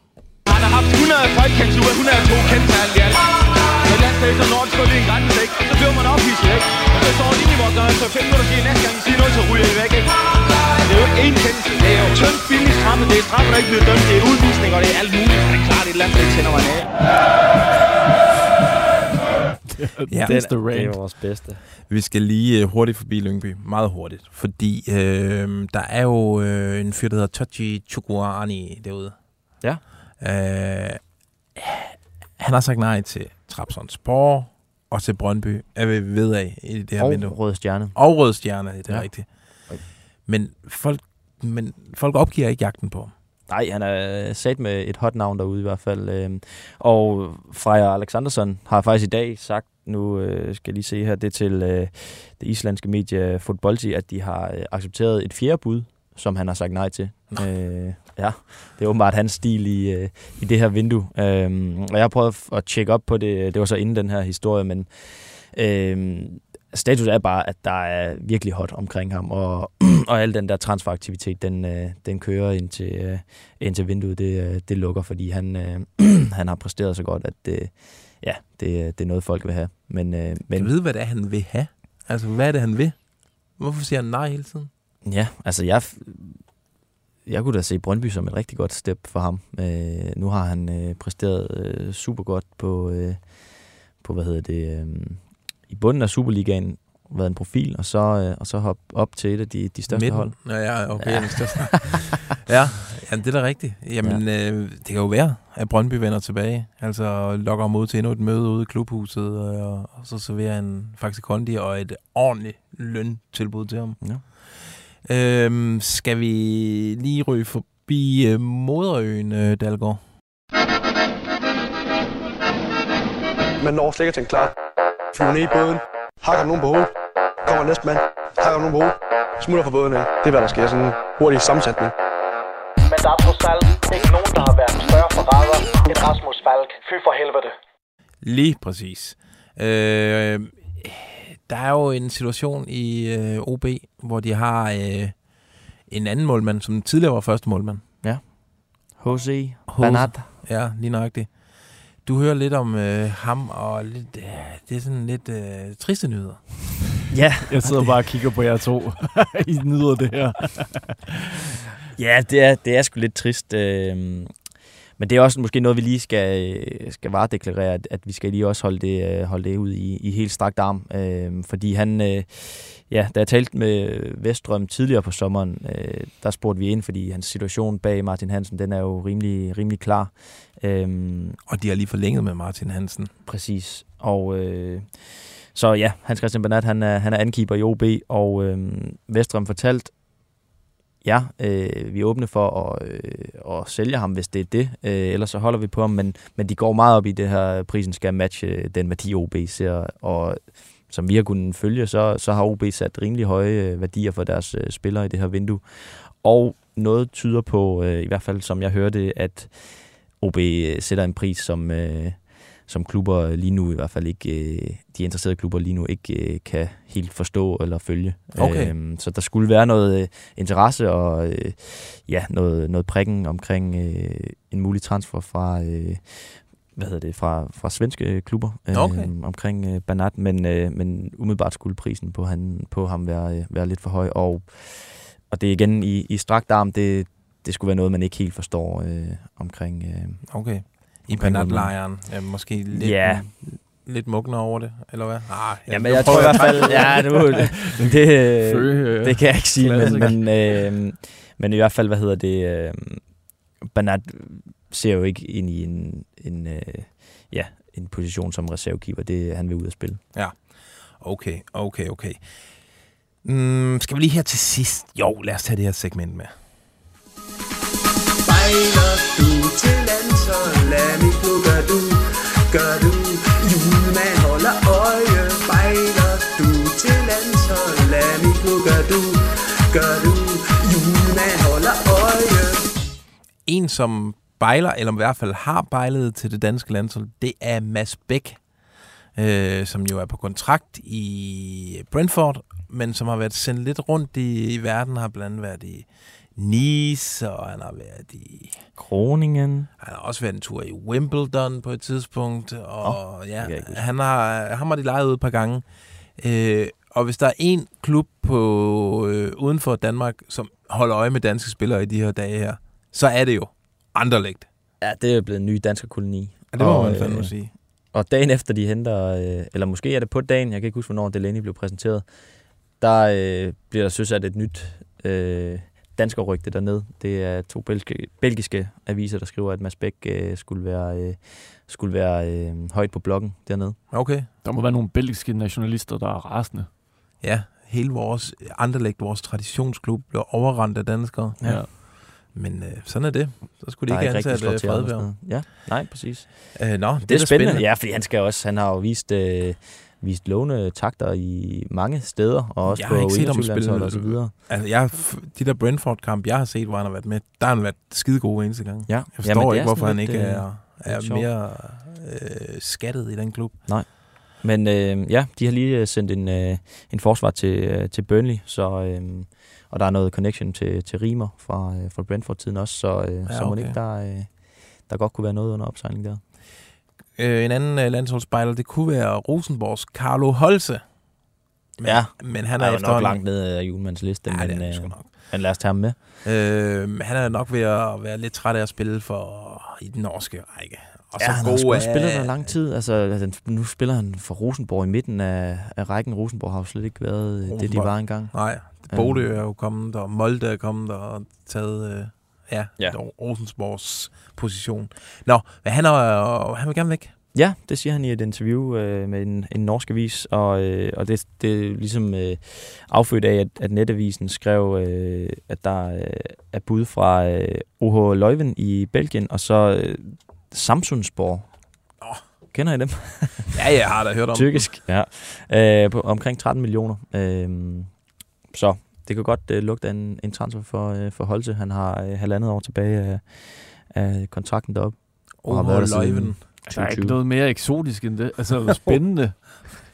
[SPEAKER 12] Haft 100 folkekendture, 102 kendtal i alt. Men så når det står lige en grænse, ikke? Så bliver man ophidset, ikke? Og så står i vores dør, så fem minutter siger næste gang, siger noget, så ryger I væk, ikke? Det er jo ikke én kendelse. Det er jo tyndt, billigt stramme. Det er straffe, der ikke bliver dømt. Det er udvisning, og det er alt muligt. Det er klart, et land, der ikke tænder mig af.
[SPEAKER 2] Ja.
[SPEAKER 3] That's the
[SPEAKER 4] det er vores bedste.
[SPEAKER 2] Vi skal lige øh, hurtigt forbi Lyngby. Meget hurtigt. Fordi øh, der er jo øh, en fyr, der hedder Tochi Chukwuani derude.
[SPEAKER 4] Ja.
[SPEAKER 2] Øh, han har sagt nej til Trabzonspor og til Brøndby, er vi ved af i det her
[SPEAKER 4] Og
[SPEAKER 2] vindue.
[SPEAKER 4] Røde Stjerne.
[SPEAKER 2] Og Røde Stjerne, det er
[SPEAKER 4] Ja.
[SPEAKER 2] rigtigt. Men folk, men folk opgiver ikke jagten på ham.
[SPEAKER 4] Nej, han er sat med et hot navn derude i hvert fald. øhm. Og Freja Alexandersson har faktisk i dag sagt, nu øh, skal jeg lige se her, det til øh, det islandske medie Fodbolti, at de har øh, accepteret et fjerde bud, som han har sagt nej til. Øh, ja, det er åbenbart hans stil i, øh, i det her vindue. Øhm, og jeg har prøvet at tjekke op på det, det var så inden den her historie, men øhm, status er bare, at der er virkelig hot omkring ham, og, og al den der transferaktivitet, den, øh, den kører ind til, øh, ind til vinduet, det, øh, det lukker, fordi han, øh, han har præsteret så godt, at det, ja, det, det er noget, folk vil have. Men, øh,
[SPEAKER 2] Men
[SPEAKER 4] men
[SPEAKER 2] ved, hvad det er, han vil have? Altså, hvad er det, han vil? Hvorfor siger han nej hele tiden?
[SPEAKER 4] ja, altså jeg, jeg kunne da se Brøndby som et rigtig godt step for ham. Øh, nu har han øh, præsteret øh, super godt på, øh, på hvad hedder det, øh, i bunden af Superligaen, været en profil, og så, øh, og så hop op til et af de, de største
[SPEAKER 2] Midten.
[SPEAKER 4] hold.
[SPEAKER 2] Ja, ja, okay. Ja. Ja, ja, det er da rigtigt. Jamen, ja. øh, det kan jo være, at Brøndby vender tilbage. Altså lokker ud til endnu et møde ude i klubhuset, øh, og, og så serverer en faktisk kondi og et ordentligt løntilbud til ham.
[SPEAKER 4] Ja.
[SPEAKER 2] Øhm, skal vi lige ryge forbi øh, Moderøen, øh, Dalgaard?
[SPEAKER 13] Man når slet ikke at tænke klar. Flyver ned i båden, hakker nogen på hovedet, kommer næste mand, hakker nogen på hovedet, smutter fra båden af. Det er, hvad der sker. Sådan en hurtig sammensætning.
[SPEAKER 14] Men der er trods alt ikke nogen, der har været større forræder end Rasmus Falk. Fy for helvede.
[SPEAKER 2] Lige præcis. Øh, der er jo en situation i øh, OB, hvor de har øh, en anden målmand, som tidligere var første målmand.
[SPEAKER 4] Ja. H.C. Banat.
[SPEAKER 2] Ja, lige nøjagtigt. Du hører lidt om øh, ham, og lidt, øh, det er sådan lidt øh, triste nyheder.
[SPEAKER 4] Ja.
[SPEAKER 3] Jeg sidder bare og kigger på jer to. I nyder det her.
[SPEAKER 4] ja, det er, det er sgu lidt trist. Øh, men det er også måske noget, vi lige skal, skal varedeklarere, at, at vi skal lige også holde det, holde det ud i, i helt strakt arm. Øh, fordi han, øh, ja, da jeg talte med Vestrøm tidligere på sommeren, øh, der spurgte vi ind, fordi hans situation bag Martin Hansen, den er jo rimelig, rimelig klar.
[SPEAKER 2] Øhm, og de har lige forlænget med Martin Hansen.
[SPEAKER 4] Præcis. Og øh, så ja, Hans Christian Bernat, han er, han er ankeeper i OB, og øh, Vestrøm fortalt, ja, øh, vi er åbne for at, øh, at sælge ham, hvis det er det. Øh, ellers så holder vi på ham, men, men de går meget op i det her, prisen skal matche øh, den værdi, OB ser. Og som vi har kunnet følge, så, så har OB sat rimelig høje øh, værdier for deres øh, spillere i det her vindue. Og noget tyder på, øh, i hvert fald som jeg hørte, at OB øh, sætter en pris, som, øh, som klubber lige nu i hvert fald ikke, øh, de interesserede klubber lige nu ikke øh, kan helt forstå eller følge.
[SPEAKER 2] Okay.
[SPEAKER 4] Øhm, så der skulle være noget øh, interesse og ja, noget, noget prikken omkring en mulig transfer fra, hvad hedder det, fra, fra svenske klubber
[SPEAKER 2] okay.
[SPEAKER 4] øh, omkring øh, Banat, men, øh, men umiddelbart skulle prisen på, han, på ham være, øh, være lidt for høj, og, og det er igen i, i strakt arm, det, det skulle være noget, man ikke helt forstår øh, omkring... Øh,
[SPEAKER 2] okay. I Banat-lejren. Ja, måske lidt,
[SPEAKER 4] ja.
[SPEAKER 2] lidt mugne over det, eller hvad? Ah,
[SPEAKER 4] ja, men jeg tror i hvert fald... ja, nu, det, Fø, det kan jeg ikke sige, men, men, øh, men i hvert fald, hvad hedder det... Øh, Banat ser jo ikke ind i en, en, øh, ja, en position som reservekeeper. Det han vil ud at spille.
[SPEAKER 2] Ja, okay, okay, okay. Mm, skal vi lige her til sidst? Jo, lad os tage det her segment med. Spejler En, som bejler, eller i hvert fald har bejlet til det danske landshold, det er Mads Bæk, øh, som jo er på kontrakt i Brentford, men som har været sendt lidt rundt i, i verden, har blandt andet været i Nice, og han har været i...
[SPEAKER 4] Groningen.
[SPEAKER 2] Han har også været en tur i Wimbledon på et tidspunkt, og oh, ja, han har, ham har de lejet ud et par gange. Øh, og hvis der er en klub på øh, uden for Danmark, som holder øje med danske spillere i de her dage her, så er det jo Anderlecht.
[SPEAKER 4] Ja, det er blevet en ny dansk koloni.
[SPEAKER 2] Ja, det må og, man fandme øh, sige.
[SPEAKER 4] Og dagen efter de henter, øh, eller måske er det på dagen, jeg kan ikke huske, hvornår Delaney blev præsenteret, der øh, bliver der søsat et nyt øh, danskerrygte dernede. Det er to belgiske, belgiske aviser, der skriver, at Mads Bæk øh, skulle være, øh, skulle være øh, højt på bloggen dernede.
[SPEAKER 2] Okay.
[SPEAKER 3] Der må være nogle belgiske nationalister, der er rasende.
[SPEAKER 2] Ja, hele vores Anderlecht, vores traditionsklub, bliver overrendt af danskere.
[SPEAKER 4] Ja.
[SPEAKER 2] Men øh, sådan er det. Så skulle de ikke ansætte øh, Fredberg.
[SPEAKER 4] Ja, nej, præcis.
[SPEAKER 2] Øh, nå, det,
[SPEAKER 4] det er,
[SPEAKER 2] spændende.
[SPEAKER 4] spændende. Ja, fordi han skal også, han har jo vist, øh, vist lovende takter i mange steder, og også
[SPEAKER 2] jeg
[SPEAKER 4] på
[SPEAKER 2] har ikke set ham spille,
[SPEAKER 4] og så videre.
[SPEAKER 2] Altså, jeg, de der Brentford-kamp, jeg har set, hvor han har været med, der har han været skide god eneste gang.
[SPEAKER 4] Ja.
[SPEAKER 2] Jeg forstår
[SPEAKER 4] Jamen,
[SPEAKER 2] ikke, hvorfor han ikke
[SPEAKER 4] lidt,
[SPEAKER 2] er, er mere øh, skattet i den klub.
[SPEAKER 4] Nej. Men øh, ja, de har lige sendt en, øh, en forsvar til, øh, til Burnley, så... Øh, og der er noget connection til, til Rimer fra, øh, fra Brentford-tiden også, så, øh, ja, så må okay. ikke der, øh, der godt kunne være noget under opsejling der.
[SPEAKER 2] Øh, en anden øh, landsholdsspejler, det kunne være Rosenborgs Carlo Holse.
[SPEAKER 4] Ja,
[SPEAKER 2] men han
[SPEAKER 4] er
[SPEAKER 2] er
[SPEAKER 4] jo nok
[SPEAKER 2] efterhånden-
[SPEAKER 4] langt ned af julemandens liste,
[SPEAKER 2] Ja,
[SPEAKER 4] men,
[SPEAKER 2] han
[SPEAKER 4] øh,
[SPEAKER 2] nok.
[SPEAKER 4] men lad os tage ham med.
[SPEAKER 2] Øh, han er nok ved at være lidt træt af at spille for i den norske række. Og
[SPEAKER 4] ja,
[SPEAKER 2] så
[SPEAKER 4] han har
[SPEAKER 2] god
[SPEAKER 4] sgu
[SPEAKER 2] er-
[SPEAKER 4] også spillet der lang tid. Altså, han, nu spiller han for Rosenborg i midten af, af rækken. Rosenborg har jo slet ikke været øh, det, de
[SPEAKER 2] Rosenborg.
[SPEAKER 4] var engang.
[SPEAKER 2] Nej, Bodø er jo kommet, og Molde er kommet og taget øh, ja,
[SPEAKER 4] Ja.
[SPEAKER 2] Rosensborgs position. Nå, men han, er, han vil gerne væk.
[SPEAKER 4] Ja, det siger han i et interview øh, med en, en norsk avis, og, øh, og det, det er ligesom øh, affødt af, at, at netavisen skrev, øh, at der øh, er bud fra øh, OH Leuven i Belgien, og så øh, Samsundsborg.
[SPEAKER 2] Oh.
[SPEAKER 4] Kender I dem?
[SPEAKER 2] Ja, jeg har da hørt om
[SPEAKER 4] Tyrkisk, ja. Øh, på omkring 13 millioner. Øh, så det kan godt øh, lugte en, en transfer for, øh, for Holte. Han har øh, halvandet år tilbage af, af kontrakten deroppe. og har
[SPEAKER 2] OH
[SPEAKER 4] været der siden
[SPEAKER 2] Leuven.
[SPEAKER 3] Der er ikke
[SPEAKER 4] 2020.
[SPEAKER 3] noget mere eksotisk end det. Altså, spændende.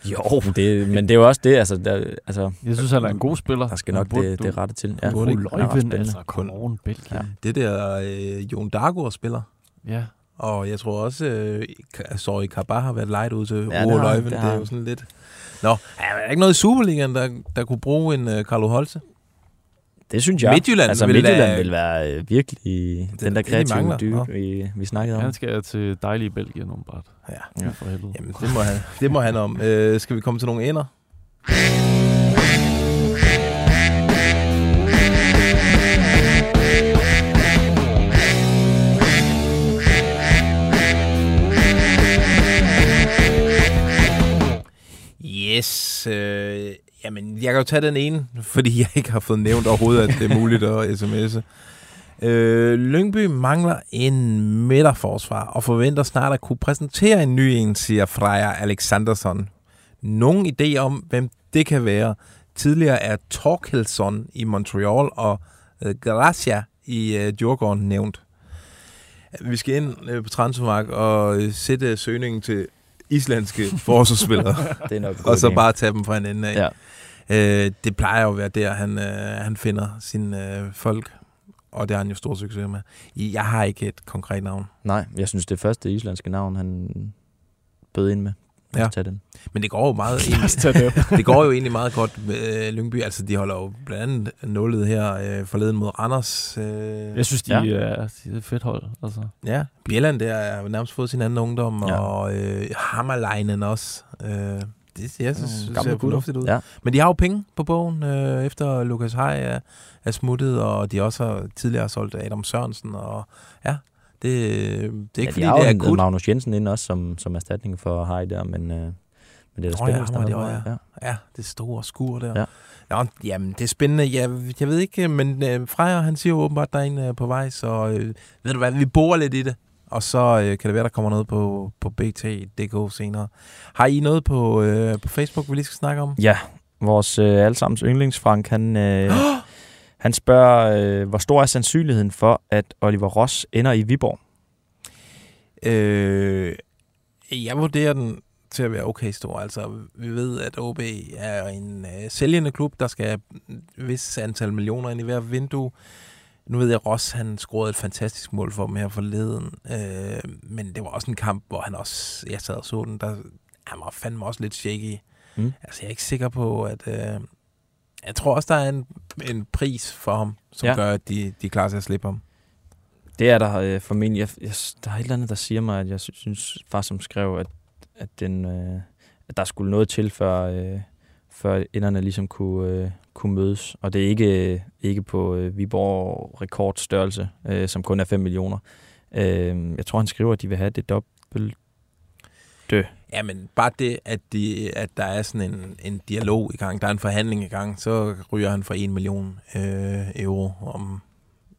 [SPEAKER 4] Jo, det, men det er jo også det, altså... Der, altså
[SPEAKER 3] Jeg synes, han er en god spiller.
[SPEAKER 4] Der skal nok
[SPEAKER 3] burde
[SPEAKER 4] det,
[SPEAKER 3] du-
[SPEAKER 4] det rette til.
[SPEAKER 3] Ja,
[SPEAKER 4] burde er
[SPEAKER 3] Løjven, altså, kom on, Belgien.
[SPEAKER 4] Ja.
[SPEAKER 2] Det der øh, Jon Dagur spiller.
[SPEAKER 3] Ja.
[SPEAKER 2] Og jeg tror også, øh, Sorry Kabah har været lejet ud til
[SPEAKER 4] Ja, har han,
[SPEAKER 2] Leuven.
[SPEAKER 4] det
[SPEAKER 2] Det,
[SPEAKER 4] har
[SPEAKER 2] er jo sådan lidt... Nå, er der ikke noget i Superligaen, der, der kunne bruge en øh, Carlo Holte?
[SPEAKER 4] Det synes jeg.
[SPEAKER 2] Midtjylland
[SPEAKER 4] altså,
[SPEAKER 2] vil
[SPEAKER 4] Midtjylland
[SPEAKER 2] være-
[SPEAKER 4] vil være øh, virkelig den der
[SPEAKER 2] det, de
[SPEAKER 4] kreative dybe,
[SPEAKER 2] Nå.
[SPEAKER 4] vi, vi snakkede om.
[SPEAKER 3] Han skal til dejlige Belgien, åbenbart.
[SPEAKER 2] Ja.
[SPEAKER 3] ja for helvede.
[SPEAKER 2] Jamen, det må han, det må han om. Øh, skal vi komme til nogle ender? Yes. Øh, jamen, jeg kan jo tage den ene, fordi jeg ikke har fået nævnt overhovedet, at det er muligt at sms'e. Øh, Lyngby mangler en midterforsvar og forventer snart at kunne præsentere en ny en, siger Freja Alexandersson. Nogen idé om, hvem det kan være? Tidligere er Torkelsson i Montreal og øh, Gracia i øh, Djurgården nævnt. Vi skal ind øh, på Transfermark og øh, sætte søgningen til islandske forsvarsspillere.
[SPEAKER 4] Det er nok
[SPEAKER 2] og så
[SPEAKER 4] idé.
[SPEAKER 2] bare tage dem fra en ende af.
[SPEAKER 4] Ja.
[SPEAKER 2] Øh, det plejer jo at være der, han, øh, han finder sine øh, folk. Og det har han jo stor succes med. Jeg har ikke et konkret navn.
[SPEAKER 4] Nej, jeg synes, det første islandske navn, han bød ind med. Lad os
[SPEAKER 2] Ja.
[SPEAKER 4] tage den.
[SPEAKER 2] Men det går jo meget
[SPEAKER 3] tage det.
[SPEAKER 2] går jo egentlig meget godt med øh, Lyngby. Altså, de holder jo blandt andet nullet her øh, forleden mod Randers. Øh,
[SPEAKER 3] Jeg synes, de,
[SPEAKER 4] Ja.
[SPEAKER 3] er, de er et fedt hold. Altså.
[SPEAKER 2] Ja, Bjelland der har jo nærmest fået sin anden ungdom,
[SPEAKER 4] Ja.
[SPEAKER 2] og øh, Hammerleinen også. Øh, det jeg synes,
[SPEAKER 4] Nogle
[SPEAKER 2] det ser fornuftigt ud.
[SPEAKER 4] Ja.
[SPEAKER 2] Men de har jo penge på bogen, øh, efter Lukas Hej er, er smuttet, og de også har tidligere solgt Adam Sørensen, og ja, det, det er ikke
[SPEAKER 4] ja,
[SPEAKER 2] ja, fordi,
[SPEAKER 4] de har
[SPEAKER 2] det er akut.
[SPEAKER 4] Magnus Jensen ind også som, som erstatning for Hej der, men, øh, men det er da
[SPEAKER 2] ja,
[SPEAKER 4] spændende,
[SPEAKER 2] var
[SPEAKER 4] er
[SPEAKER 2] det også,
[SPEAKER 4] ja.
[SPEAKER 2] Ja, det store skur der.
[SPEAKER 4] Ja.
[SPEAKER 2] Nå, jamen, det er spændende. Jeg, jeg ved ikke, men øh, Freja, han siger jo åbenbart, at der er en øh, på vej, så øh, ved du hvad, vi borer lidt i det. Og så øh, kan det være, der kommer noget på, på BT.dk senere. Har I noget på, øh, på Facebook, vi lige skal snakke om?
[SPEAKER 4] Ja, vores øh, allesammens yndlings, Frank, han, øh, han spørger, øh, hvor stor er sandsynligheden for, at Oliver Ross ender i Viborg?
[SPEAKER 2] Øh, jeg vurderer den til at være okay stor. Altså, vi ved, at OB er en øh, sælgende klub, der skal et vis antal millioner ind i hver vindue. Nu ved jeg, at Ross han scorede et fantastisk mål for dem her forleden. Øh, men det var også en kamp, hvor han også, jeg sad og så den, der, han var fandme også lidt shaky.
[SPEAKER 4] Mm.
[SPEAKER 2] Altså, jeg er ikke sikker på, at... Øh, jeg tror også, der er en, en pris for ham, som
[SPEAKER 4] Ja.
[SPEAKER 2] gør, at de, de klarer sig at slippe ham.
[SPEAKER 4] Det er der øh, formentlig. Jeg, jeg, der er et eller andet, der siger mig, at jeg sy- synes, far som skrev, at, at, den, øh, at der skulle noget til, før, øh, før enderne ligesom kunne, øh, kunne mødes. Og det er ikke, ikke på øh, Viborg rekordstørrelse, øh, som kun er 5 millioner. Øh, jeg tror, han skriver, at de vil have det dobbelt.
[SPEAKER 2] Ja, men bare det, at, de, at der er sådan en, en dialog i gang, der er en forhandling i gang, så ryger han for 1 million øh, euro om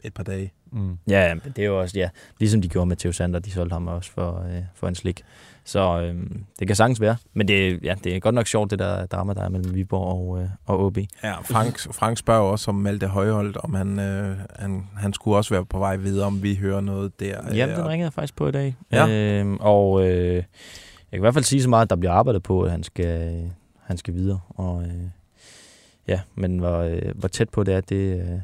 [SPEAKER 2] et par dage.
[SPEAKER 3] Mm.
[SPEAKER 4] Ja, men det er jo også, ja, ligesom de gjorde med Theo Sander, de solgte ham også for, øh, for en slik. Så øh, det kan sagtens være. Men det, ja, det er godt nok sjovt, det der drama, der er mellem Viborg og, øh, og OB.
[SPEAKER 2] Ja, Frank, Frank spørger også om Malte Højholdt, om han, øh, han, han skulle også være på vej videre, om vi hører noget der.
[SPEAKER 4] Jamen,
[SPEAKER 2] øh,
[SPEAKER 4] den ringede jeg faktisk på i dag.
[SPEAKER 2] Ja.
[SPEAKER 4] Øhm, og øh, jeg kan i hvert fald sige så meget, at der bliver arbejdet på, at han skal, han skal videre. Og, øh, ja, men hvor, øh, hvor tæt på det er, det, øh,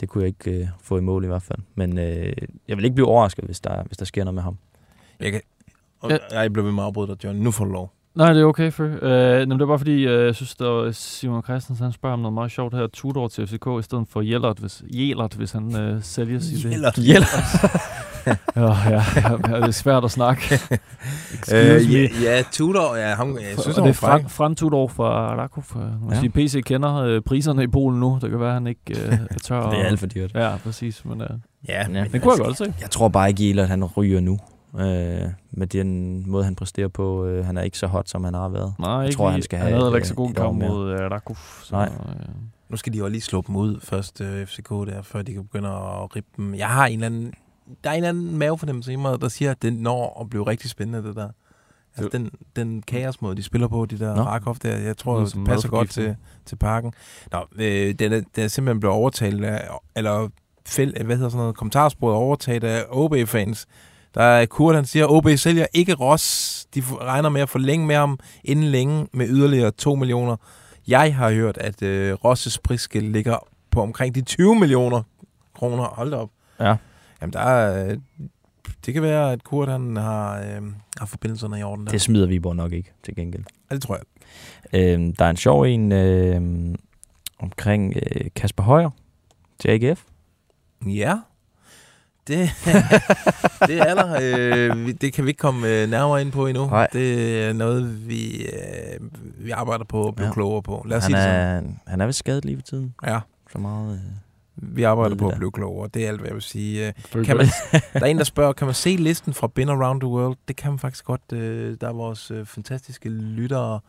[SPEAKER 4] det kunne jeg ikke øh, få i mål i hvert fald. Men øh, jeg vil ikke blive overrasket, hvis der, hvis der sker noget med ham.
[SPEAKER 2] Jeg kan... Ja. Jeg blev ved med at afbryde dig, John. Nu får du lov.
[SPEAKER 3] Nej, det er okay, Fø. Øh, men det er bare fordi, øh, jeg synes, at Simon Christensen han spørger om noget meget sjovt her. Tudor til FCK i stedet for Jellert, hvis, Jellert, hvis han øh, sælges i det.
[SPEAKER 2] Jellert.
[SPEAKER 3] Jellert. ja, ja, ja, det er svært at snakke.
[SPEAKER 2] Øh, ja, ja, Tudor, ja, ham, jeg synes,
[SPEAKER 3] og
[SPEAKER 2] han
[SPEAKER 3] det er
[SPEAKER 2] fræk.
[SPEAKER 3] Fran, Fran Tudor fra Rakov. Ja.
[SPEAKER 4] Ja.
[SPEAKER 3] Sige, PC kender øh, priserne i Polen nu. Det kan være, han ikke øh, er tør.
[SPEAKER 4] Det er alt for dyrt.
[SPEAKER 3] Ja, præcis. Men, øh,
[SPEAKER 2] Ja,
[SPEAKER 4] Ja.
[SPEAKER 3] det kunne jeg godt se.
[SPEAKER 4] Jeg tror bare ikke, Jelert, han ryger nu. Øh, med den måde, han præsterer på. Øh, han er ikke så hot, som han har været.
[SPEAKER 3] Nej,
[SPEAKER 4] jeg
[SPEAKER 3] ikke
[SPEAKER 4] tror,
[SPEAKER 3] lige.
[SPEAKER 4] han skal
[SPEAKER 3] Han
[SPEAKER 4] have
[SPEAKER 3] havde
[SPEAKER 4] et,
[SPEAKER 3] ikke så
[SPEAKER 4] øh,
[SPEAKER 3] god kamp mod, øh, Rakov, så,
[SPEAKER 4] Nej.
[SPEAKER 3] øh,
[SPEAKER 2] Nu skal de jo lige slå dem ud først, øh, FCK der, før de kan begynde at rippe dem. Jeg har en eller anden, der er en eller anden mavefornemmelse i mig, der siger, at det når at blive rigtig spændende, det der. Altså den, den kaosmåde, de spiller på, de der
[SPEAKER 4] Nå.
[SPEAKER 2] Rakov der, jeg tror, det passer godt til, til parken. Nå, øh, den, er, den er simpelthen blevet overtalt af, eller fæld, hvad hedder sådan noget, kommentarsporet overtaget af OB-fans. Der er Kurt, han siger, OB sælger ikke Ross. De regner med at forlænge med ham inden længe med yderligere 2 millioner. Jeg har hørt, at øh, Rosses prisskilt ligger på omkring de 20 millioner kroner. Hold op.
[SPEAKER 4] Ja.
[SPEAKER 2] Jamen, der er, øh, det kan være, at Kurt han har, øh, har forbindelserne i orden der.
[SPEAKER 4] Det smider Viborg nok ikke, til gengæld.
[SPEAKER 2] Ja, det tror jeg.
[SPEAKER 4] Øh, der er en sjov en øh, omkring øh, Kasper Højer til AGF.
[SPEAKER 2] Ja. Det, det er der. Øh, det kan vi ikke komme øh, nærmere ind på endnu.
[SPEAKER 4] Nej.
[SPEAKER 2] Det er noget, vi, øh, vi arbejder på at blive ja. Klogere på. Lad os
[SPEAKER 4] han,
[SPEAKER 2] sige det sådan.
[SPEAKER 4] er, han er vist skadet lige ved tiden.
[SPEAKER 2] Ja.
[SPEAKER 4] Så meget... Øh,
[SPEAKER 2] Vi arbejder
[SPEAKER 4] ved
[SPEAKER 2] på at blive klogere. Det er alt, hvad jeg vil sige. Øh, Kan man, der er en, der spørger, kan man se listen fra Been Around the World? Det kan man faktisk godt. Øh, Der er vores fantastiske lytter,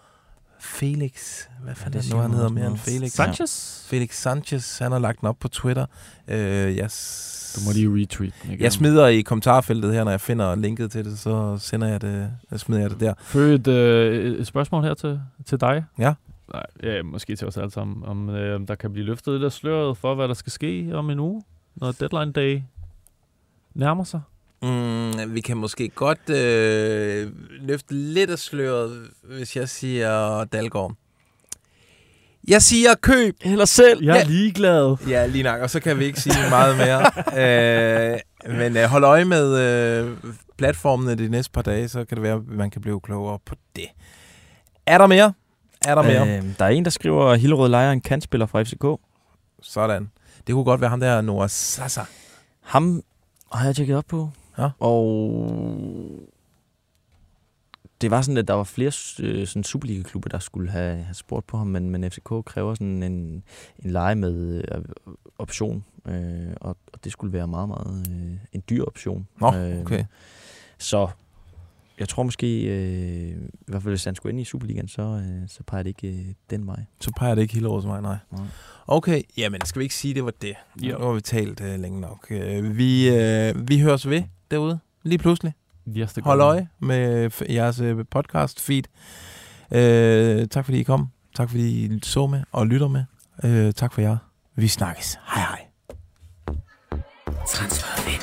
[SPEAKER 2] Felix. Hvad fanden er det nu,
[SPEAKER 4] siger
[SPEAKER 2] han hedder mere end. Felix?
[SPEAKER 3] Sanchez?
[SPEAKER 2] Felix Sanchez, han har lagt den op på Twitter. Øh, jeg, s-
[SPEAKER 3] Du må lige retweet den igen.
[SPEAKER 2] jeg smider i kommentarfeltet her, når jeg finder linket til det, så sender jeg det, så smider jeg det der.
[SPEAKER 3] Fø et, øh, et spørgsmål her til, til dig.
[SPEAKER 2] Ja.
[SPEAKER 3] Nej, ja, måske til os alle sammen. Om øh, om der kan blive løftet lidt af sløret for, hvad der skal ske om en uge, når deadline day nærmer sig.
[SPEAKER 2] Mm, vi kan måske godt øh, løfte lidt af sløret, hvis jeg siger Dalgaard. Jeg siger køb.
[SPEAKER 4] Eller selv.
[SPEAKER 3] Jeg er
[SPEAKER 2] Ja.
[SPEAKER 3] ligeglad.
[SPEAKER 2] Ja, lige nok, og så kan vi ikke sige meget mere. øh, men øh, hold øje med øh, platformene de næste par dage, så kan det være, at man kan blive klogere på det. Er der mere? Er der mere?
[SPEAKER 4] øh, der er en, der skriver, at Hillerød lejer en kantspiller fra FCK.
[SPEAKER 2] Sådan. Det kunne godt være ham der, Noah Sasa.
[SPEAKER 4] Ham har jeg tjekket op på.
[SPEAKER 2] Ja.
[SPEAKER 4] Og det var sådan, at der var flere øh, sådan Superliga-klubber, der skulle have, have spurgt på ham, men, men FCK kræver sådan en, en leje med øh, option, øh, og, og det skulle være meget, meget øh, en dyr option.
[SPEAKER 2] Nå,
[SPEAKER 4] Øh,
[SPEAKER 2] okay.
[SPEAKER 4] Så jeg tror måske, øh, i hvert fald hvis han skulle ind i Superligaen, så, øh, så peger det ikke øh, den vej.
[SPEAKER 2] Så peger det ikke Hillerød til mig, nej.
[SPEAKER 4] Nej.
[SPEAKER 2] Okay, jamen skal vi ikke sige, det var det?
[SPEAKER 3] Jo.
[SPEAKER 2] Nu har vi talt øh, længe nok. Øh, vi, øh, vi høres ved derude, lige pludselig.
[SPEAKER 3] Yes,
[SPEAKER 2] Hold øje med f- jeres øh, podcast feed. Øh, tak fordi I kom. Tak fordi I så med og lytter med. Øh, tak for jer. Vi snakkes. Hej hej.
[SPEAKER 10] Transfervindue.